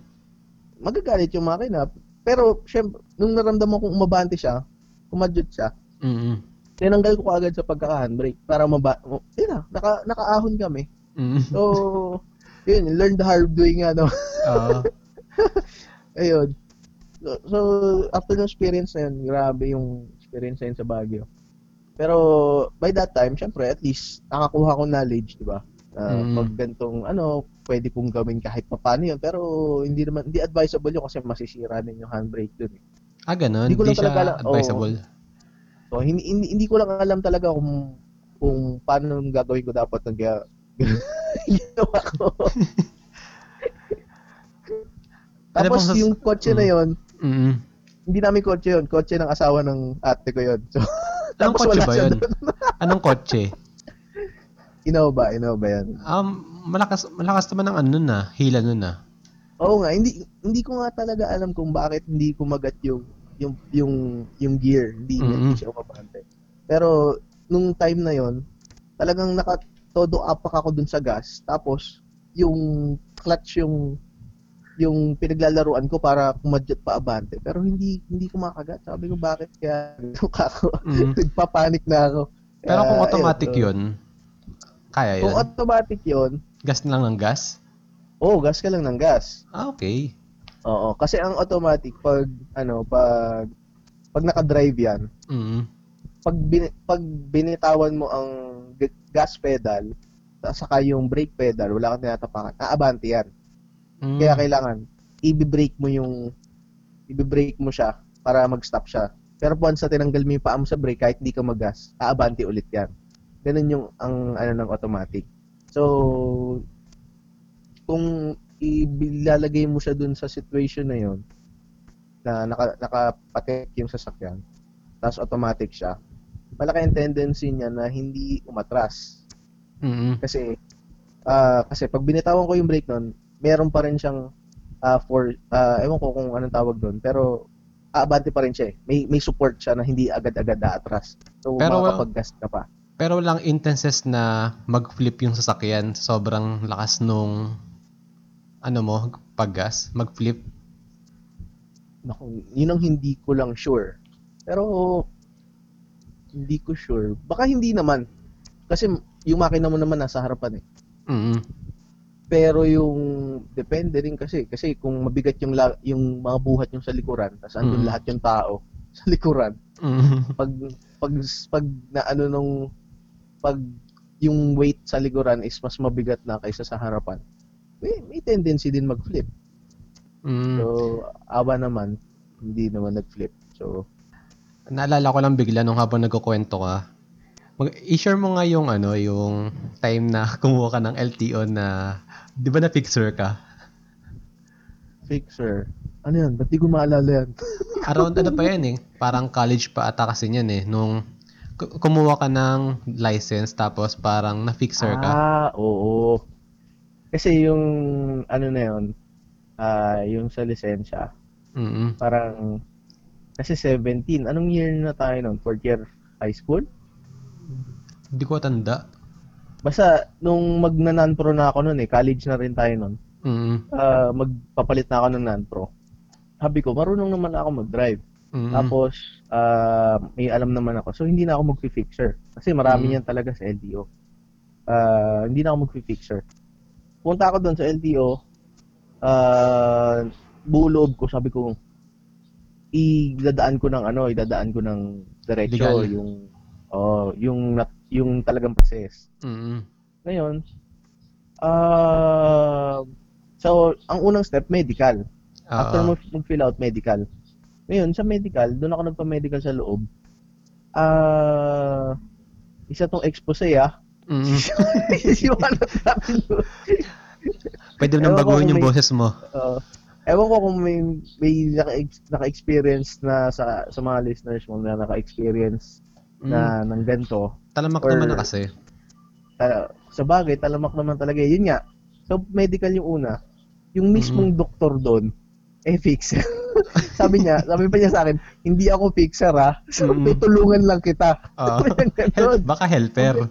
Magagalit yung makina. Pero, syempre, nung naramdaman kong umabante siya, kumadyot siya, Mm. Tinanggal ko agad sa pagkaka-handbrake para maba... oh, Yun na, naka, nakaahon kami. Mm. So, yun, learn the hard way nga, no? Oo. Ayun. So, so, after ng experience na yun, grabe yung experience na yun sa Baguio. Pero, by that time, syempre, at least, nakakuha ko knowledge, di ba? Uh, Mm. Pag gantong, ano, pwede kong gawin kahit papaano yun. Pero, hindi naman, hindi advisable yun kasi masisira din yung handbrake dun. Eh. Ah, ganun. Hindi ko Di lang talaga siya alam- advisable. So, hindi, hindi, hindi ko lang alam talaga kung, kung paano gagawin ko dapat ng kaya, ginawa ko. Ano Tapos, sas- yung kotse na Mm. yun, Mm. hindi namin kotse yun. Kotse ng asawa ng ate ko yun. So, Anong kotse ba yun? Anong kotse? Innova, Innova yan. Um, malakas malakas naman ang ano nun ah, hila nun ah. Oo nga, hindi hindi ko nga talaga alam kung bakit hindi kumagat yung yung yung yung gear, hindi Mhm. hindi siya umabante. Pero nung time na yon, talagang naka todo apak ako dun sa gas. Tapos yung clutch yung yung pinaglalaruan ko para kumadyot pa abante. Pero hindi hindi ko makagat. Sabi ko bakit kaya ako. Mm. Nagpapanik na ako. Pero kung automatic ayun, so, yun, kaya yun? Kung automatic yon, Gas lang ng gas? oh, gas ka lang ng gas. Ah, okay. Oo, kasi ang automatic pag ano, pag pag naka-drive 'yan, Mm. pag bin, pag binitawan mo ang gas pedal saka yung brake pedal, wala kang tinatapakan. Aabante 'yan. Mm. Kaya kailangan i-brake mo yung i-brake mo siya para mag-stop siya. Pero once na tinanggal mo yung paa mo sa brake kahit hindi ka mag-gas, aabante ulit 'yan. Ganun yung ang ano ng automatic. So kung ilalagay mo siya dun sa situation na yon na naka, nakapatek yung sasakyan, tapos automatic siya, malaki ang tendency niya na hindi umatras. Mm. Kasi, ah kasi pag binitawan ko yung brake nun, meron pa rin siyang ah for, ah ewan ko kung anong tawag doon, pero aabante pa rin siya eh. May, may support siya na hindi agad-agad aatras. So, Pero, makakapag-gas ka pa. Pero walang instances na mag-flip yung sasakyan. Sobrang lakas nung ano mo, paggas, mag-flip. Naku, yun ang hindi ko lang sure. Pero, hindi ko sure. Baka hindi naman. Kasi yung makina mo naman nasa harapan eh. Mm. Pero yung depende rin kasi kasi kung mabigat yung la, yung mga buhat yung sa likuran, tapos andun Mm. lahat yung tao sa likuran, Mm. pag pag pag na ano nung pag yung weight sa likuran is mas mabigat na kaysa sa harapan. May, may tendency din mag-flip. Mm. So, awa naman, hindi naman nag-flip. So, Naalala ko lang bigla nung habang nagkukwento ka. Mag i-share mo nga yung ano, yung time na kumuha ka ng LTO na 'di ba na fixer ka? fixer. Ano yan? Ba't di ko maalala yan? Around ano pa yan eh. Parang college pa ata kasi yan eh. Nung ku- kumuha ka ng license tapos parang na-fixer ka. Ah, oo. Kasi yung ano na yun, ah yung sa lisensya, Mm. parang kasi 17. Anong year na tayo nun? Fourth year high school? Hindi ko tanda. Basta nung magna-non-pro na ako nun eh, college na rin tayo nun. Mm. ah, magpapalit na ako ng non-pro. Sabi ko, marunong naman ako mag-drive. Mm. Tapos, ah, may alam naman ako. So, hindi na ako mag-fixer. Kasi marami Mm. yan talaga sa LTO. Ah, hindi na ako mag-fixer. Punta ako doon sa LTO. Ah, buo loob ko, sabi ko, idadaan ko ng ano, idadaan ko ng diretso Legal. yung oh, yung yung talagang process. Mm. Ngayon, ah so ang unang step medical. After Oo. mo mag-fill out medical. Ngayon, sa medical, doon ako nagpa-medical sa loob. Ah, isa tong expose ah. Mm. Doon. Pwede nang baguhin yung may- boses mo. Uh, ewan ko kung may, may naka- naka-experience na sa sa mga listeners mo na naka-experience Mm. na ng ganito. Talamak or- naman na kasi. Ah, sa bagay, talamak naman talaga. eh. Yun nga. So, medical yung una. Yung mismong doktor doon, eh, fixer. sabi niya, sabi pa niya sa akin, hindi ako fixer ha. So, Mm. tutulungan lang kita. Ganun. Baka helper.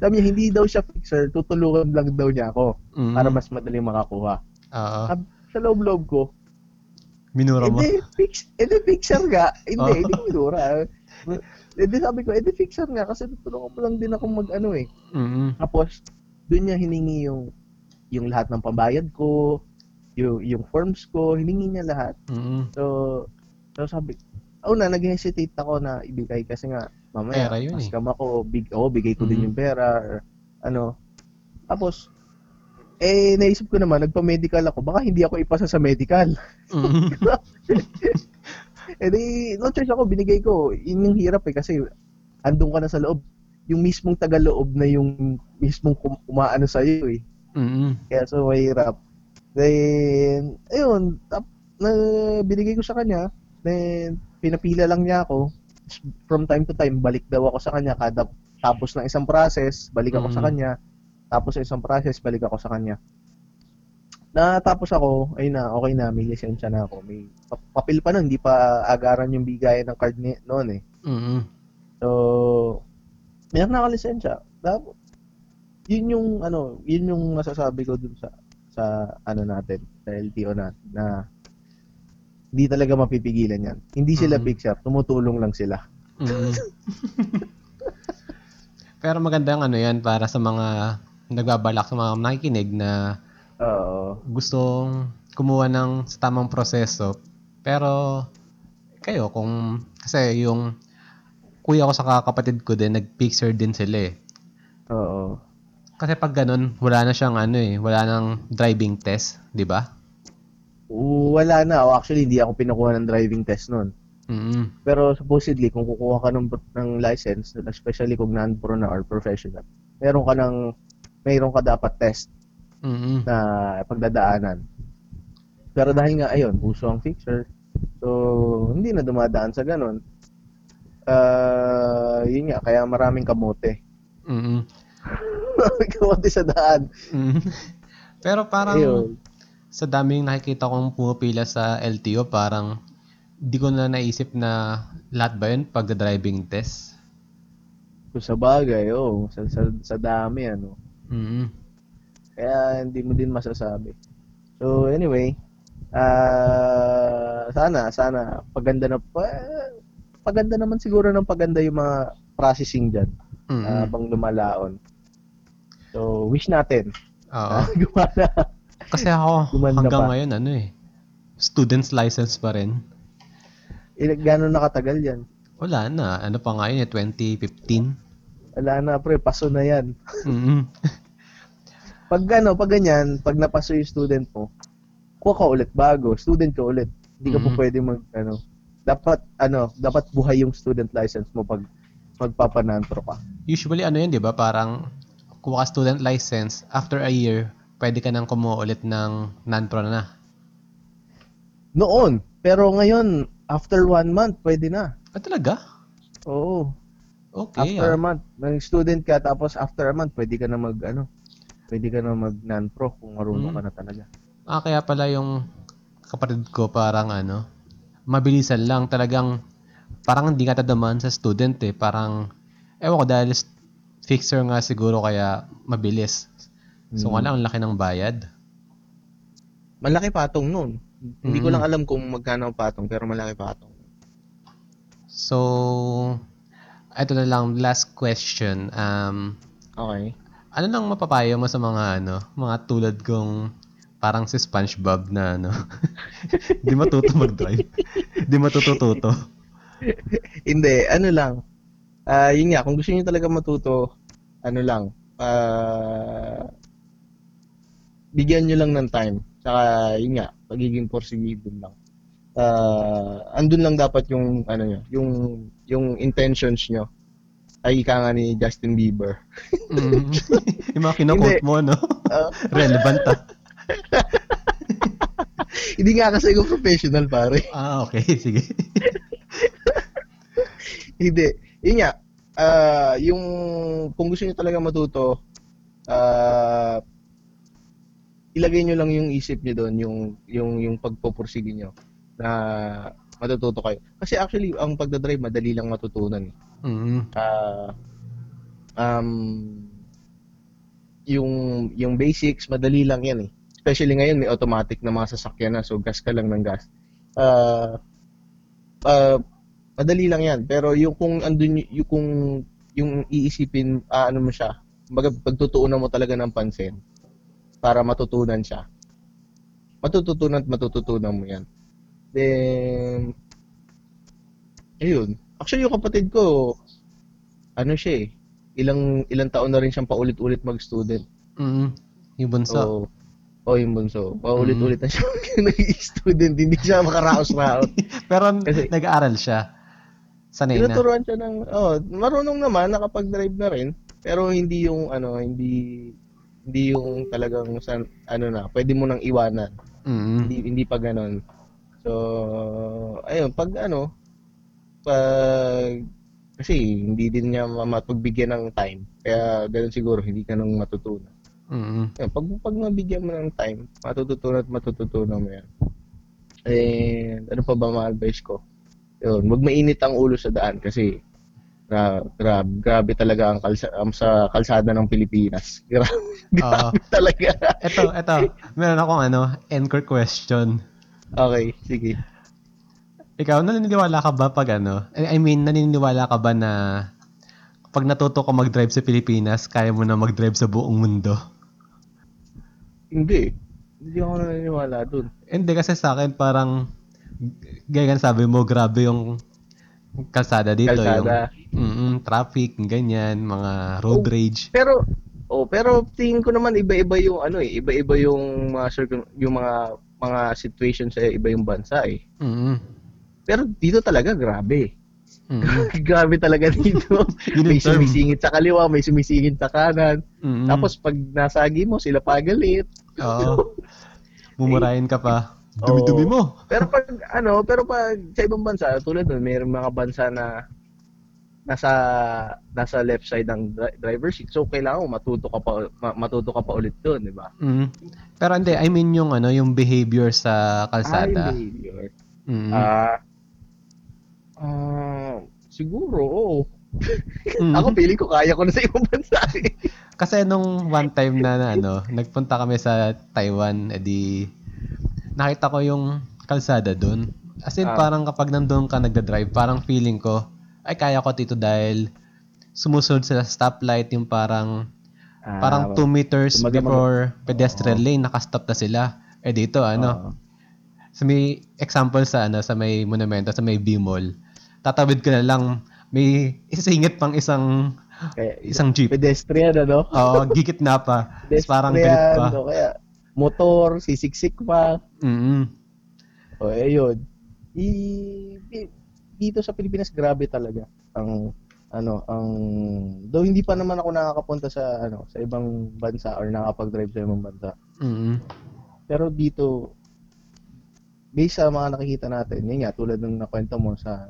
Sabi niya, hindi daw siya fixer, tutulungan lang daw niya ako Mm. para mas madaling makakuha. Oo. Sab- Sa loob-loob ko, Minura mo. Hindi, fix, hindi fixer nga. Hindi, hindi minura. Hindi sabi ko, hindi fixer nga kasi tutulungan mo lang din ako mag ano eh. Mm. Tapos, doon niya hiningi yung yung lahat ng pambayad ko, yung, yung forms ko, hiningi niya lahat. Mm. So, so sabi, oh na, nag-hesitate ako na ibigay kasi nga, mamaya, Pera yun eh. ako, big, oh, bigay ko din Mhm. yung pera, or ano. Tapos, eh, naisip ko naman, nagpa-medical ako, baka hindi ako ipasa sa medical. Mm. Eh di, no choice ako, binigay ko. Yun yung hirap eh, kasi andun ka na sa loob. Yung mismong taga-loob na yung mismong kum- umaano sa iyo eh. Mm. Kaya so mahirap. Then, ayun, tap, na, binigay ko sa kanya. Then, pinapila lang niya ako. From time to time, balik daw ako sa kanya. Kada tapos ng isang process, balik ako sa Mhm. kanya. Tapos sa isang process, balik ako sa kanya. Natapos ako, ayun na, okay na, may lisensya na ako. May pa- papel pa nun, hindi pa agaran yung bigayan ng card ni, noon eh. Mm. So, meron na ako lisensya. Tapos, yun yung, ano, yun yung masasabi ko dun sa, sa, ano natin, sa LTO na, na, hindi talaga mapipigilan yan. Hindi sila Mhm. fixer, tumutulong lang sila. Mm. Pero magandang ano yan para sa mga nagbabalak sa mga nakikinig na Oo. gustong kumuha ng sa tamang proseso. Pero kayo kung kasi yung kuya ko sa kapatid ko din nag-fixer din sila eh. Oo. Kasi pag ganun, wala na siyang ano eh, wala nang driving test, di ba? Wala na. O, actually, hindi ako pinukuha ng driving test noon. Mm. Pero supposedly, kung kukuha ka ng, ng license, especially kung non-pro na or professional, meron ka ng, meron ka dapat test Mm. na pagdadaanan. Pero dahil nga, ayun, uso ang fixer, so, hindi na dumadaan sa ganun. Ah, yun nga, kaya maraming kamote. Mm. Maraming kamote sa daan. Mm. Pero parang Ayun. Sa daming nakikita kong pumapila sa LTO, parang di ko na naisip na lahat ba yun pagda-driving test? Kung sa bagay, oh, sa, sa, sa dami, ano. Mm. Kaya hindi mo din masasabi. So, anyway, ah sana, sana, paganda na, pa, paganda naman siguro ng paganda yung mga processing dyan Mm. habang lumalaon. So, wish natin. Oo. Ah, gumana. Kasi ako Gumanda hanggang pa. ngayon ano eh, student's license pa rin. Eh, gano'n nakatagal yan? Wala na. Ano pa nga yun eh, 2015? Wala na, pre, paso na yan. Mm. Pag ano, pag ganyan, pag napaso yung student mo, kuha ka ulit bago, student ka ulit. Hindi ka po Mhm. pwede mag, ano, dapat, ano, dapat buhay yung student license mo pag magpapanantro ka. Usually ano yun, di ba? Parang kuha ka student license, after a year, pwede ka nang kumuha ulit ng non-pro na. Noon, pero ngayon, after one month, pwede na. Ah, talaga? Oo. Okay. after ah. a month, nag student ka, tapos after a month, pwede ka na mag, ano, pwede ka na mag non-pro kung marunong Mm. ka na talaga. Ah, kaya pala yung kapatid ko parang ano, mabilisan lang. Talagang, parang hindi ka tadaman sa student eh. Parang, ewan ko dahil fixer nga siguro kaya mabilis. So, Mm. wala, ang laki ng bayad. Malaki patong noon. Hindi ko lang alam kung magkano ang patong, pero malaki patong. So, ito na lang, last question. Um, Okay. ano nang mapapayo mo sa mga ano, mga tulad kong parang si SpongeBob na ano, di matuto mag-drive. di matutututo. Hindi, ano lang. Ah, yun nga, kung gusto niyo talaga matuto, ano lang, ah, bigyan niyo lang ng time. Saka, yun nga, pagiging porsigido lang. Ah, andun lang dapat yung, ano nyo, yung, yung intentions nyo. Ay, ika nga ni Justin Bieber. Mm. yung mga kinakote Hindi. mo, no? Ah, Relevant ah. hindi nga kasi ako professional, pare. Ah, okay. Sige. Hindi. Yun nga, ah, yung, kung gusto niyo talaga matuto, ah, ilagay niyo lang yung isip niyo doon, yung, yung, yung pagpupursige niyo na matututo kayo. Kasi actually, ang pagdadrive, madali lang matutunan. eh. Mm. Ah, um, yung, yung basics, madali lang yan eh. Especially ngayon, may automatic na mga sasakyan na, so gas ka lang ng gas. Ah, ah, madali lang yan. Pero yung kung andun yung kung yung iisipin ah, ano mo siya, kumbaga pagtutuunan mo talaga ng pansin para matutunan siya. Matututunan at matututunan mo yan. Then ayun. Actually yung kapatid ko ano siya eh, ilang ilang taon na rin siyang paulit-ulit mag-student. Mm. Yung bunso. So, oh, yung bunso. Paulit-ulit na siya nag-student, hindi siya makaraos-raos. Pero Kasi- nag-aaral siya. Sanay na. Tinuturuan siya ng, oh, marunong naman, nakapag-drive na rin, pero hindi yung, ano, hindi, hindi yung talagang, san, ano na, pwede mo nang iwanan. Mm. Hindi, hindi pa ganon. So, ayun, pag ano, pag, kasi hindi din niya ma- mapagbigyan ng time. Kaya ganun siguro, hindi ka nang matutunan. Mm. Yan, pag, pag mabigyan mo ng time, matututunan at matututunan mo yan. And ano pa ba mga advice ko? Yun, wag mainit ang ulo sa daan kasi gra, gra, grabe talaga ang kalsa, ang sa kalsada ng Pilipinas. Grabe, grabe talaga. Ito, ito. Meron akong ano, anchor question. Okay, sige. Ikaw, naniniwala ka ba pag ano? I mean, naniniwala ka ba na pag natuto ka mag-drive sa Pilipinas, kaya mo na mag-drive sa buong mundo? Hindi. Hindi ako naniniwala dun. Hindi kasi sa akin parang gaya sabi mo, grabe yung kalsada dito. Kalsada. Yung mm traffic, ganyan, mga road Oh. rage. Pero oh, pero tingin ko naman iba-iba yung ano eh, iba-iba yung mga circum, yung mga mga situation sa iba yung bansa eh. mm Pero dito talaga grabe. mm grabe talaga dito. May sumisingit sa kaliwa, may sumisingit sa kanan. Mm-mm. Tapos pag nasagi mo, sila pagalit. Oo. Mumurahin ka pa. Dumi-dumi mo. Pero pag ano, pero pag sa ibang bansa, tulad nun, may mga bansa na nasa nasa left side ng dri- driver seat. So kailangan mo matuto ka pa ma- matuto ka pa ulit doon, di ba? Mm. Pero hindi, I mean yung ano, yung behavior sa kalsada. Ah, yung behavior. Mm. Ah, ah, siguro, oo. Mm. Ako pili ko kaya ko na sa ibang bansa. eh. Kasi nung one time na, na ano, nagpunta kami sa Taiwan, edi nakita ko yung kalsada doon. As in, Ah. parang kapag nandun ka nagda-drive, parang feeling ko, ay kaya ko dito dahil sumusunod sa stoplight yung parang parang 2 meters Ah, kumbaga mag- before pedestrian lane, nakastop na sila. Eh dito, ano, Oo. sa may example sa ano sa may monumento sa may B-mall tatawid ka na lang may isingit pang isang Kaya, isang jeep pedestrian, ano? Oo, gigit na pa. Parang galit pa. o kaya motor, sisiksik pa. Mm. O, ayun. I, di- dito sa Pilipinas, grabe talaga. Ang, ano, ang, though hindi pa naman ako nakakapunta sa, ano, sa ibang bansa or nakapag-drive sa ibang bansa. Mm. Pero dito, based sa mga nakikita natin, yun nga, tulad ng nakwento mo sa,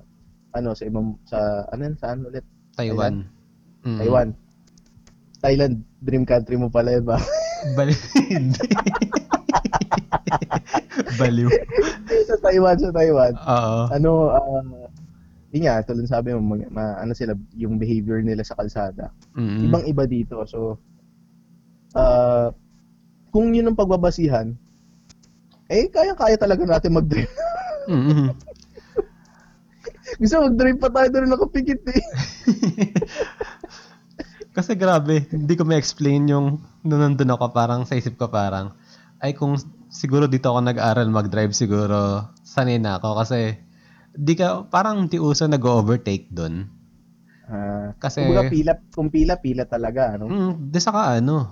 ano, sa ibang, sa, ano saan ulit? Taiwan. Mm. Taiwan. Thailand, dream country mo pala yun ba? Bali. Hindi. Baliw. sa Taiwan, sa Taiwan. Oo. ano, ah, yun nga, tulad sabi mo, mag, ma, ano sila, yung behavior nila sa kalsada. Mm. Ibang iba dito. So, ah, kung yun ang pagbabasihan, eh, kaya-kaya talaga natin mag-drive. Mm-mm. Gusto mag-drive pa tayo doon nakapikit eh. Kasi grabe, hindi ko ma-explain yung nung nandun ako, parang sa isip ko parang, ay kung siguro dito ako nag-aral mag-drive siguro, sanay na ako kasi di ka, parang di uso nag-overtake doon. Ah, Kasi, kumbaga pila, kung pila, pila talaga, ano? mm, di saka ano,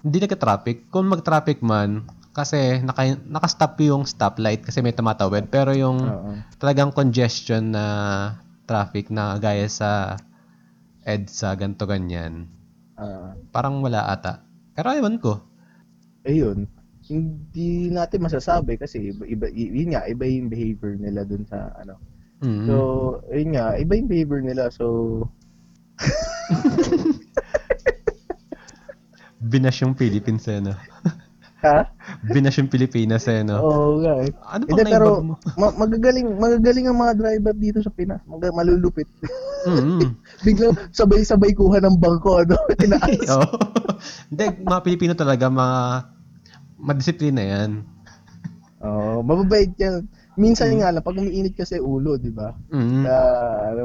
hindi nagka-traffic. Kung mag-traffic man, kasi naka, naka-stop yung stoplight kasi may tumatawid. Pero yung Oo. talagang congestion na traffic na gaya sa EDSA, ganto ganyan, Ah, parang wala ata. Pero ewan ko. ayun. Hindi natin masasabi kasi iba, iba, yun nga, iba yung behavior nila dun sa ano. Mm. So, ayun nga, iba yung behavior nila. So, Binash yung Philippines eh, no? ha? Binash yung Pilipinas eh, no? Oo nga eh. Ano Hindi, bang pero mo? ma- magagaling, magagaling ang mga driver dito sa Pinas. Mag- malulupit. Mm. Biglang sabay-sabay kuha ng bangko, ano? Tinaas. Oo. Hindi, mga Pilipino talaga, mga madisiplina yan. Oo, mababait yan. Minsan nga lang, pag umiinit kasi ulo, di ba? Mm. Kaya, ano,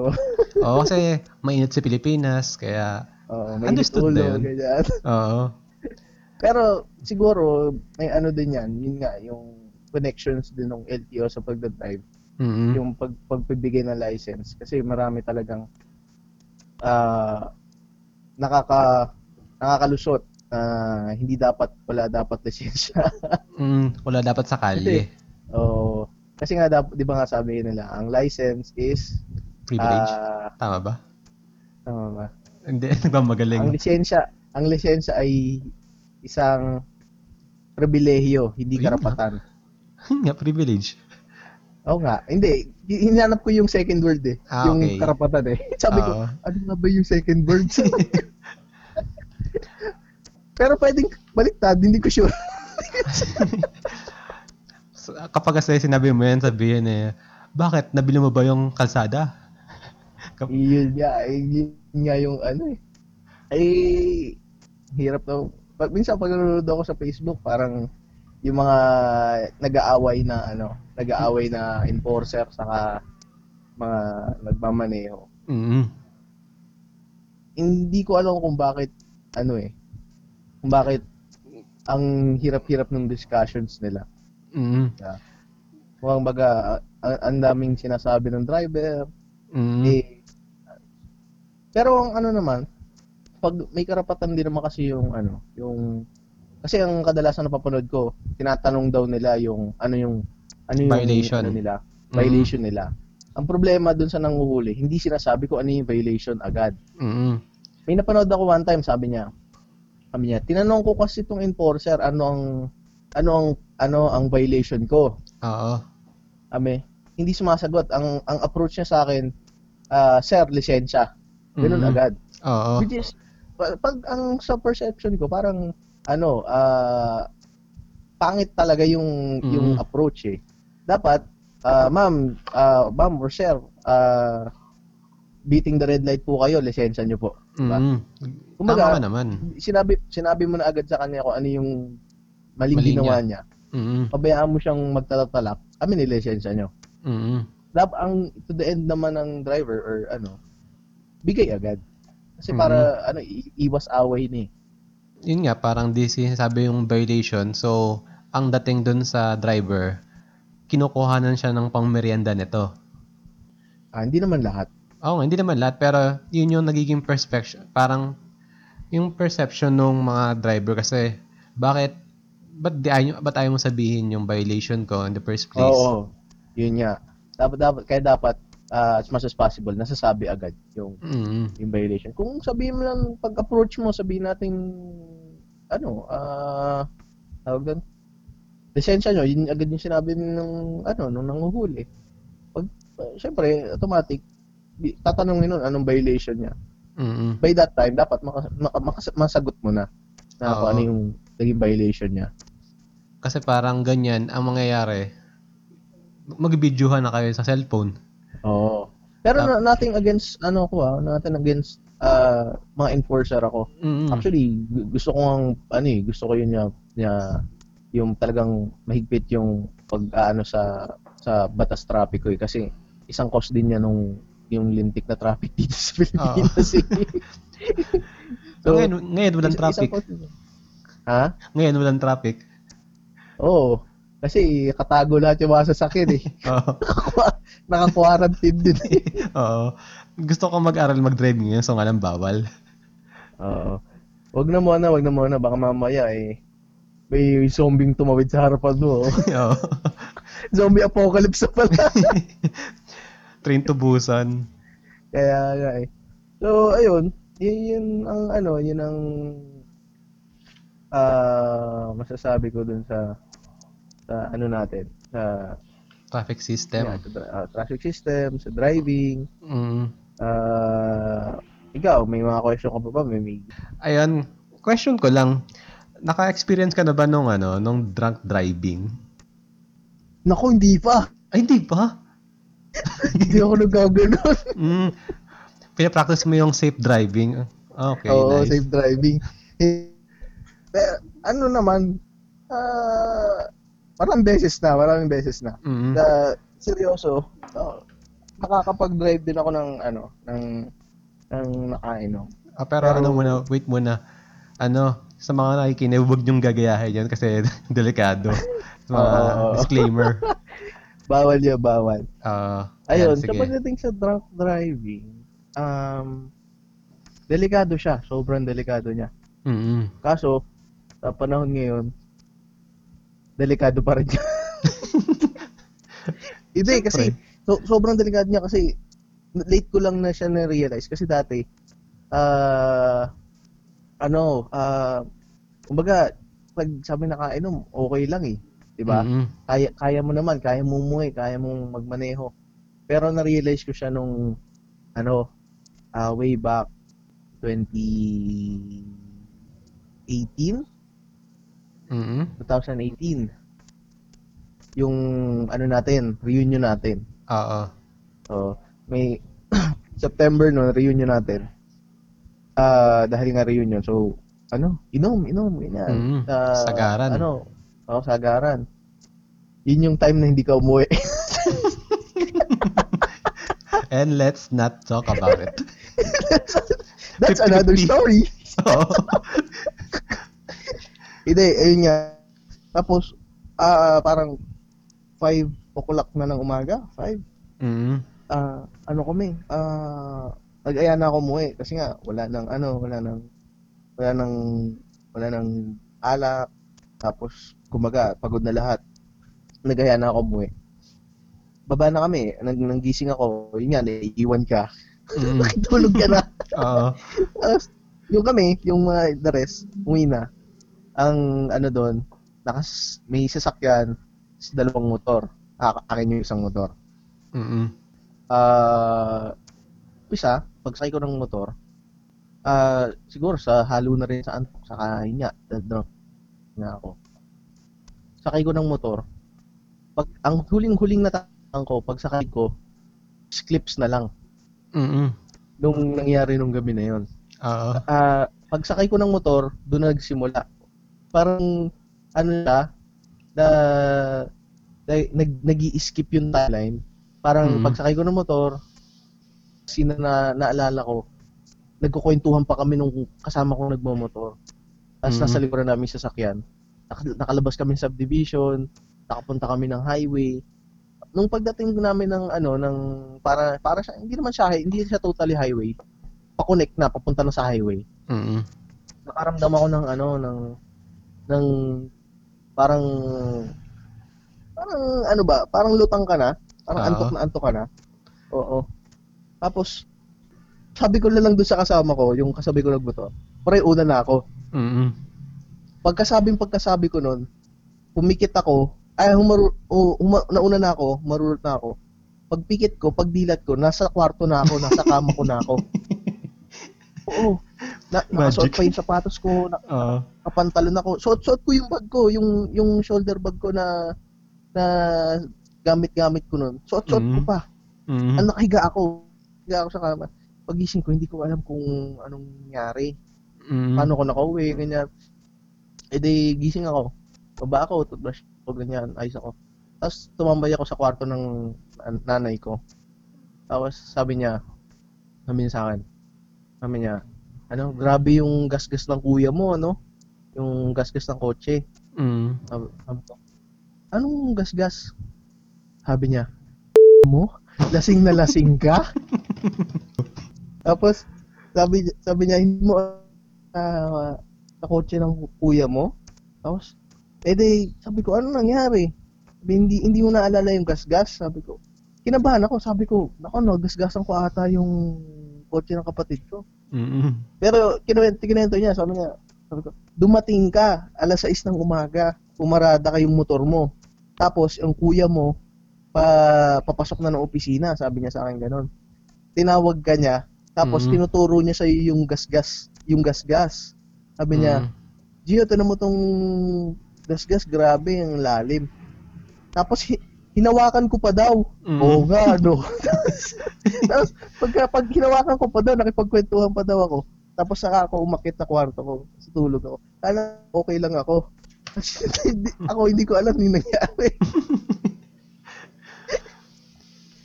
Oo, kasi mainit sa Pilipinas, kaya, Oo, may Understood ulo, na yun. ganyan. oo. Pero siguro may ano din yan, yun nga yung connections din ng LTO sa pagdadrive, Mm. yung pag pagpibigay ng license kasi marami talagang ah nakaka nakakalusot na hindi dapat wala dapat lisensya. Mm, wala dapat sa kalye. Oo. kasi nga dapat 'di ba nga sabi nila, ang license is Privilege. ah, Tama ba? tama ba? Hindi, Ang nagmamagaling. lisensya, ang lisensya ay isang pribilehiyo, hindi Ayun karapatan. nga, privilege. Oo nga. Hindi. Hi- Hinanap ko yung second word eh. Ah, yung okay. karapatan eh. Sabi ko, Oo. ano nga ba yung second word? Pero pwedeng baliktad, hindi ko sure. So, kapag kasi sinabi mo yan, sabihin eh, bakit? Nabili mo ba yung kalsada? Kap- yun nga, eh, yun nga yung ano eh. Eh, hirap na. Pag, minsan pag nanonood ako sa Facebook, parang yung mga nag-aaway na ano, nag-aaway na enforcer saka mga nagmamaneho. Mm. Hindi ko alam kung bakit ano eh. Kung bakit ang hirap-hirap ng discussions nila. Mm. Mukhang baga, ang, ang daming sinasabi ng driver. Mm. Eh, pero ang ano naman, pag may karapatan din naman kasi yung ano, yung kasi ang kadalasan na papanood ko, tinatanong daw nila yung ano yung ano yung Violation. ano nila, violation nila. Ang problema dun sa nanguhuli, hindi sinasabi ko ano yung violation agad. Mm. May napanood ako one time, sabi niya, sabi niya, tinanong ko kasi itong enforcer ano ang ano ang ano ang violation ko. Oo. Ame, hindi sumasagot. Ang ang approach niya sa akin, ah, sir, lisensya. Ganun Mm. agad. Oo. Which is, pag ang sa perception ko, parang, ano, ah, pangit talaga yung, Mm. yung approach eh. Dapat, ah, ma'am, ah, ma'am or sir, ah, beating the red light po kayo, lisensya niyo po. Diba? Mm. Kumbaga, Tama ka naman. Sinabi, sinabi mo na agad sa kanya kung ano yung maling Mali ginawa niya. Mm. Pabayaan mo siyang magtatatalak, amin ni lisensya niyo. Mm. Dap ang to the end naman ng driver or ano, bigay agad. Kasi para ano i- iwas away ni. Yun nga, parang di sinasabi yung violation. So, ang dating dun sa driver, kinukuhanan siya ng pangmerienda nito. Ah, hindi naman lahat. Oo nga, hindi naman lahat, pero yun yung nagiging perspective. Parang, yung perception ng mga driver kasi, bakit, ba't, di ayaw, ba't ayaw mo sabihin yung violation ko in the first place? Oo. Yun nga. Dapat dapat kaya dapat ah, as much as possible nasasabi agad yung Mm, yung violation. Kung sabihin mo lang pag-approach mo, sabihin natin ano, ah tawag doon. Lisensya nyo, yun agad yung sinabi ng ano, nung nanguhuli. Pag uh, syempre automatic tatanungin nun anong violation niya. mm, by that time, dapat maka, maka, makas- masagot mo na na kung ano yung naging violation niya. Kasi parang ganyan, ang mangyayari, mag-videohan na kayo sa cellphone. Oo. Pero na, nothing against, ano ko ah, nothing against ah, mga enforcer ako. Mm. Actually, gu- gusto ko ang ano eh, gusto ko yun niya, niya yung talagang mahigpit yung pag ano sa sa batas trapiko eh kasi isang cause din niya nung yung lintik na traffic dito sa Pilipinas. eh. so, ngayon, ngayon walang traffic. Ha? Ngayon walang traffic. Oo. Kasi katago lahat yung mga sasakyan eh. Oo. Naka-quarantine din eh. Oo. Gusto ko mag-aral mag-drive ngayon, so nga lang bawal. Oo. Wag na muna, wag na muna. Baka mamaya eh. May zombie tumawid sa harapan mo. oh. Oo. zombie apocalypse na pala. Train to Busan. Kaya nga eh. So, ayun. Yun, yun ang ano, yun ang ah masasabi ko dun sa sa ano natin sa, Traffic system. yeah, sa ah, traffic system, sa driving. Mm. ah ikaw, may mga question ka pa ba? May, may Ayun, question ko lang. Naka-experience ka na ba nung ano, nung drunk driving? Naku, hindi pa. Ay, hindi pa. hindi ako nagkaganon. Mm. Pinapractice mo yung safe driving. Okay, Oo, nice. safe driving. Eh, Pero, ano naman, ah maraming beses na, maraming beses na. Mm. Na, seryoso, oh, nakakapag-drive din ako ng, ano, ng, ng nakainom. Ah, pero, Pero- ano muna, wait muna. Ano, sa mga nakikinig, huwag niyong gagayahin yan kasi delikado. Sa mga Oo. disclaimer. Bawal yun, bawal. Ah, Ayun, yan, sa sige. pagdating sa drunk driving, um, delikado siya. Sobrang delikado niya. Mm-mm. Kaso, sa panahon ngayon, delikado pa rin siya. Hindi, kasi so, sobrang delikado niya kasi late ko lang na siya na-realize kasi dati ah ano, ah kumbaga pag sabi nakainom, okay lang eh, 'di ba? Mm-mm. Kaya kaya mo naman, kaya mo umuwi, kaya mong magmaneho. Pero na-realize ko siya nung ano, ah way back 2018 Mm-mm. 2018 yung ano natin, reunion natin. Oo. So, may September no, reunion natin. Ah, dahil nga reunion. So, ano, inom, inom, ganyan. Mm, Ah, sagaran. Ano, oh, sagaran. Yun yung time na hindi ka umuwi. And let's not talk about it. That's 50-50. another story. Hindi, ayun nga. Tapos, ah, parang 5 o'clock na ng umaga, 5. Mm. ah ano kami, ah nag-aya na ako umuwi kasi nga wala nang ano, wala nang wala nang wala nang alak. Tapos kumaga pagod na lahat. Nag-aya na ako umuwi. Baba na kami, nang nanggising ako, yun nga, naiiwan ka. Mm. Nakitulog ka na. Oo. Tapos, yung kami, yung mga the rest, umuwi na. Ang ano doon, nakas, may sasakyan, s- dalawang motor. Akin yung isang motor. Mm-mm. Ah, isa, pagsakay ko ng motor, ah, siguro sa halo na rin sa antok, sa kain nga, drunk nga ako. Sakay ko ng motor, pag, ang huling-huling natang ko, pag sakay ko, clips na lang, Mm-mm. nung nangyari nung gabi na yon. Oo. Ah, pagsakay ko ng motor, doon na nagsimula. Parang, ano siya, na, na nag, nag-i-skip yung timeline. Parang Mhm. pagsakay ko ng motor, sina na naalala ko, nagkukwentuhan pa kami nung kasama kong nagmamotor. Tapos Mhm. nasa likuran namin sa sasakyan. Nak- nakalabas kami sa subdivision, nakapunta kami ng highway. Nung pagdating namin ng ano ng para para siya hindi naman siya hindi siya totally highway. Pa-connect na papunta na sa highway Mm-mm. nakaramdam ako ng ano ng ng parang parang ano ba parang lutang ka na? Parang Oo. antok na antok ka na? Oo. Tapos sabi ko na lang doon sa kasama ko yung kasabi ko nagbuto pre una na ako. Mm-mm. pagkasabing pagkasabi ko noon pumikit ako ay humaru o, huma, nauna na ako marulot na ako. Pagpikit ko pagdilat ko nasa kwarto na ako nasa kama ko na ako oo na, nakasuot pa yung sapatos ko na, Oo. kapantalon ako. Suot-suot ko yung bag ko, yung yung shoulder bag ko na na gamit-gamit ko noon. Suot-suot ko Mm. pa. Mm. Ang nakahiga ako. Higa ako sa kama. pagising ko, hindi ko alam kung anong nangyari. Mm. Paano ko nakauwi, ganyan. Eh di, gising ako. Baba ako, toothbrush ko, ganyan, ayos ako. Tapos tumambay ako sa kwarto ng an- nanay ko. Tapos sabi niya, sabi niya sa akin, sabi niya, ano, grabe yung gasgas ng kuya mo, ano? Yung gasgas ng kotse. Mm. Sabi, sabi ko, anong gasgas? Sabi niya, mo? Lasing na lasing ka? Tapos, sabi, sabi niya, hindi mo uh, sa kotse ng kuya mo? Tapos, eh di, sabi ko, ano nangyari? Sabi, hindi, hindi mo naalala yung gasgas? Sabi ko, kinabahan ako, sabi ko, nako no, gasgasan ko ata yung kotse ng kapatid ko. Mm. Pero kinuwento, kinuwento niya, sabi niya, sabi ko, dumating ka, alas 6 ng umaga, pumarada ka yung motor mo. Tapos, yung kuya mo, pa, papasok na ng opisina, sabi niya sa akin ganun. Tinawag ka niya, tapos Mhm. tinuturo niya sa yung gasgas, yung gasgas. Sabi niya, Mm. Gio, tinan mo tong gasgas, grabe, ang lalim. Tapos, hi- hinawakan ko pa daw. Mm. Oo nga, no. Tapos, pagka, pag hinawakan ko pa daw, nakipagkwentuhan pa daw ako. Tapos saka ako umakit na kwarto ko. Sa tulog ako. Kala okay lang ako. Hindi, ako hindi ko alam yung nangyari.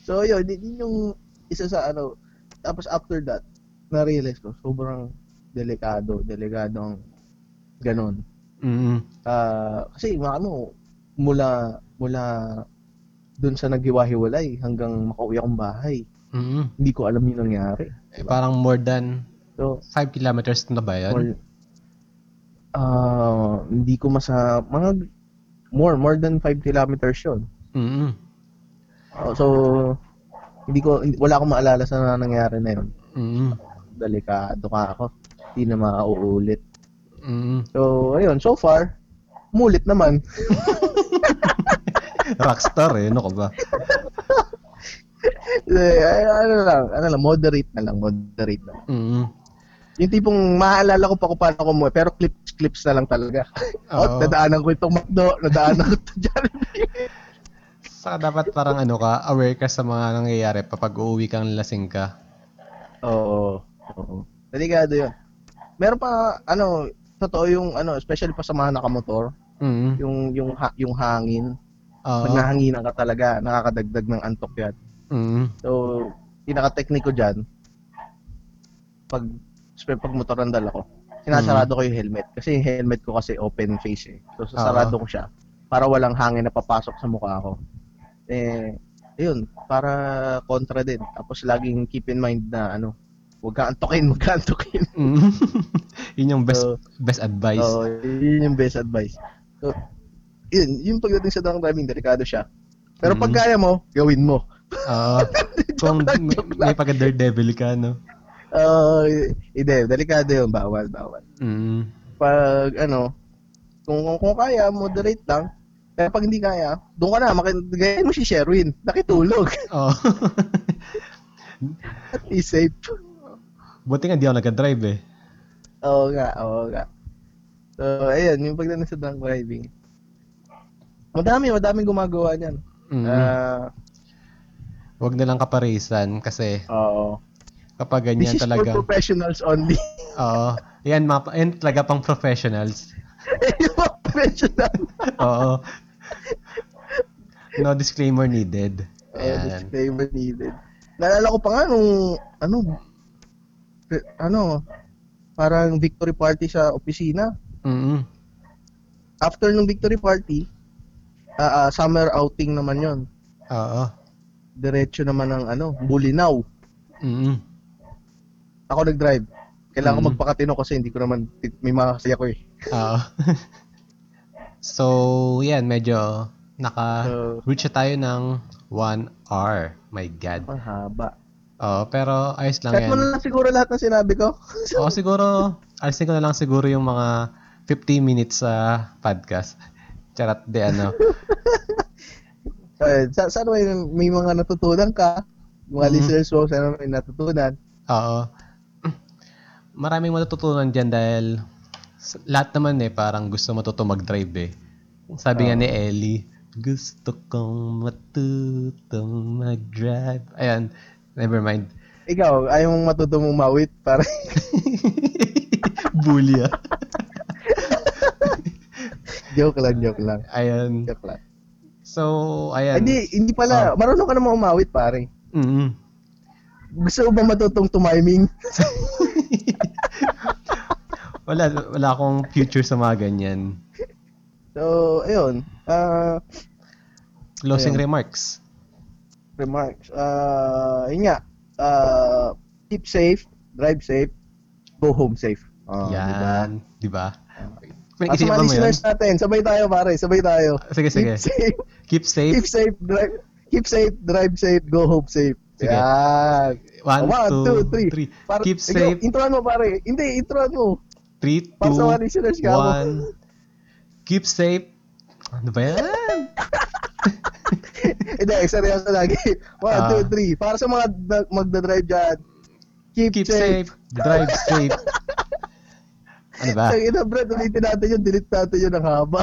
so yun, yun yun yung isa sa ano. Tapos after that, na-realize ko, sobrang delikado. Delikado ang ganon. Mm. Ah, kasi ano, mula mula dun sa naghiwa-hiwalay hanggang makauwi akong bahay. Mm. Hindi ko alam yung nangyari. Eh, parang more than So, 5 kilometers na ba yan? or, ah, hindi ko masa, mga, more, more than 5 kilometers yun. Mm. Oh, so, hindi ko, wala akong maalala sa nangyari na yun. Mm. Delikado ka ako. Hindi na mauulit. Mm. So, ayun, so far, mulit naman. Rockstar eh, ano ka ba? Eh, ano lang, ano lang, moderate na lang, moderate na lang. Mm. Yung tipong maaalala ko pa kung paano ako umuwi, pero clips, clips na lang talaga. Oh, nadaanan ko itong McDo, nadaanan ko itong Jollibee. Saka dapat parang ano ka, aware ka sa mga nangyayari kapag uuwi kang lasing ka. Oo. Oo. Delikado yun. Meron pa, ano, totoo yung, ano, especially pa sa mga nakamotor, Mm. yung, yung, ha- yung hangin. Oo. Pag nahanginan ka talaga, nakakadagdag ng antok yan. Mm. So, pinaka-technique ko dyan, pag, especially pag motor ang dala ko, sinasarado ko yung helmet. Kasi yung helmet ko kasi open face eh. So, sasarado ko siya para walang hangin na papasok sa mukha ko. Eh, ayun, para kontra din. Tapos laging keep in mind na ano, huwag ka antokin, huwag ka antokin. Mm. Yun yung best So, best advice. Oo, yun yung best advice. So, yun, yung pagdating sa drunk driving, delikado siya. Pero pag Mhm. kaya mo, gawin mo. Oo. Kung Joke lang, may, pagka daredevil ka, no? Oo, hindi, delikado yun, bawal, bawal. Mm. Pag ano, kung, kung, kung kaya, moderate lang. Pero pag hindi kaya, doon ka na, gayahin mo si Sherwin, nakitulog. Oo. At least safe. Buti nga di ako nag-drive eh. Oo nga, oo nga. So, ayun, yung pagdating sa drunk driving. Madami, madaming gumagawa niyan. Mm. Ah, Huwag na lang kaparisan kasi oo. kapag This ganyan is talaga. for professionals only. Oo. Yan, mapa, yan talaga pang professionals. Yung mga professional. Oo. No disclaimer needed. Uh, Ayan. disclaimer needed. Naalala ko pa nga nung, ano, pre- ano, parang victory party sa opisina. Mm. After nung victory party, ah, ah, summer outing naman yon. Oo. Diretso naman ng ano, Bulinaw. Mm. Ako nag-drive. Kailangan ko Mm. magpakatino kasi hindi ko naman, may mga kasi ako eh. Oo. so, yan, medyo naka So, reach na tayo ng 1 hour. My God. ang haba. Oo, pero ayos lang Kahit mo yan. na lang siguro lahat ng sinabi ko. Oo, siguro, alisin ko na lang siguro yung mga 50 minutes sa podcast. Charat de ano. Eh, sa, sana may, may mga natutunan ka. Mga Mm. listeners mo, sana may natutunan. Oo. Maraming matututunan dyan dahil lahat naman eh, parang gusto matuto mag-drive eh. Sabi nga ni Ellie, gusto kong matutong mag-drive. Ayan, never mind. ikaw, ayaw mong matutong umawit para Bully ah. joke lang, joke lang. Ayan. Joke lang. So, ayan. Hindi, hindi pala. Marunong ka naman umawit, pare. Mm. Gusto ba matutong tumiming? Wala, wala akong future sa mga ganyan. So, ayun. Uh, Closing Ayun. remarks. remarks. Uh, yun nga. Uh, keep safe, drive safe, go home safe. Oh, Yan. Di ba? Sa Pinag-isipan mga mo yun? natin, sabay tayo pare, sabay tayo. Sige, sige. Keep safe, Keep safe. keep safe, drive, keep safe, drive safe, go home safe. Sige. Yan. One, One, two, two, three. three. Para, Keep ikaw, safe. introan mo pare. Hindi, introan mo. Three, Para sa two, listeners ka mo. one. Keep safe. Ano ba yan? Hindi, seryoso lagi. One, Ah. two, three. Para sa mga magdadrive dyan, keep, Keep safe. safe. Drive safe. Ano ba? Ang ina, Brad, ulitin natin yun, delete natin yun ng haba.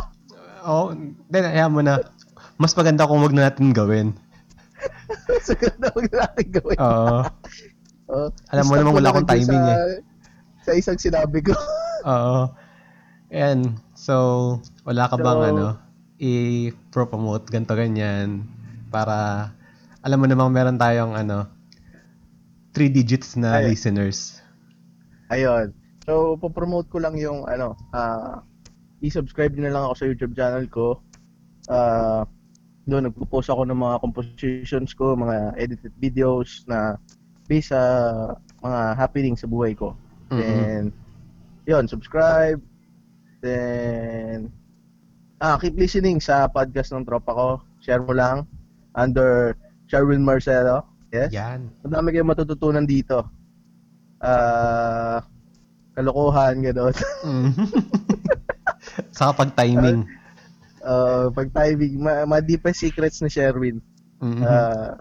Oh, then ayaw mo na. Mas maganda kung wag na natin gawin. so, ganda huwag natin gawin. Oo. Oh, Alam mo naman wala na akong timing sa, eh. Sa isang sinabi ko. Oo. Ayan. So, wala ka bang So- ano, i-promote ganto ganyan para alam mo namang meron tayong ano, three digits na Ayun. listeners. Ayun. So, popromote ko lang yung ano, ah i-subscribe na lang ako sa YouTube channel ko. Ah, doon nagpo-post ako ng mga compositions ko, mga edited videos na based sa mga happening sa buhay ko. Mhm. Then, yun, subscribe. Then, ah, keep listening sa podcast ng tropa ko. Share mo lang. Under Sherwin Marcelo. Yes? Yan. Madami kayong matututunan dito. Ah, kalokohan, gano'n. Mm. Saka pag timing. Uh, pag timing, ma, ma deepest secrets ni Sherwin. Mhm. Ah,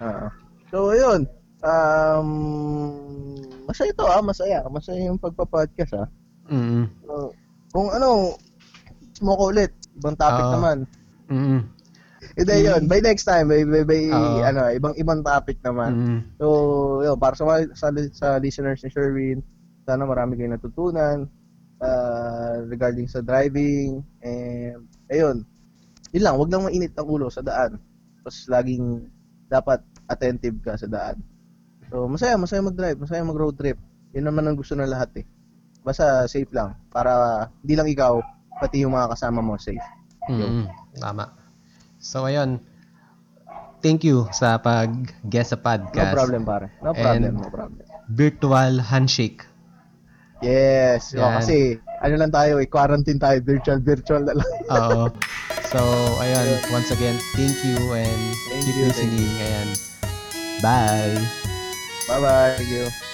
ah. so, yun. Um, masaya to ah, masaya. Masaya yung pagpa-podcast ah. Mhm. So, kung ano, mo ko ulit. Ibang topic Oo. naman. Mhm. Hindi yun. By next time, by, by, by Oo. ano, ibang ibang topic naman. Mhm. So, yun, para sa, sa, sa listeners ni Sherwin, sana marami kayong natutunan uh, regarding sa driving. And, ayun, yun lang, wag lang mainit ang ulo sa daan. Tapos laging dapat attentive ka sa daan. So, masaya, masaya mag-drive, masaya mag-road trip. Yun naman ang gusto ng lahat eh. Basta safe lang. Para hindi lang ikaw, pati yung mga kasama mo safe. Mhm. Tama. So, ayun. Thank you sa pag-guest sa No podcast. problem, pare. No problem, And- no problem. Virtual handshake. Yes. O, Yan. kasi, ano lang tayo eh, quarantine tayo, virtual, virtual na lang. Oo. So, ayun. Once again, thank you and Thank keep you, listening. Ayan. Bye. Bye-bye. Thank you.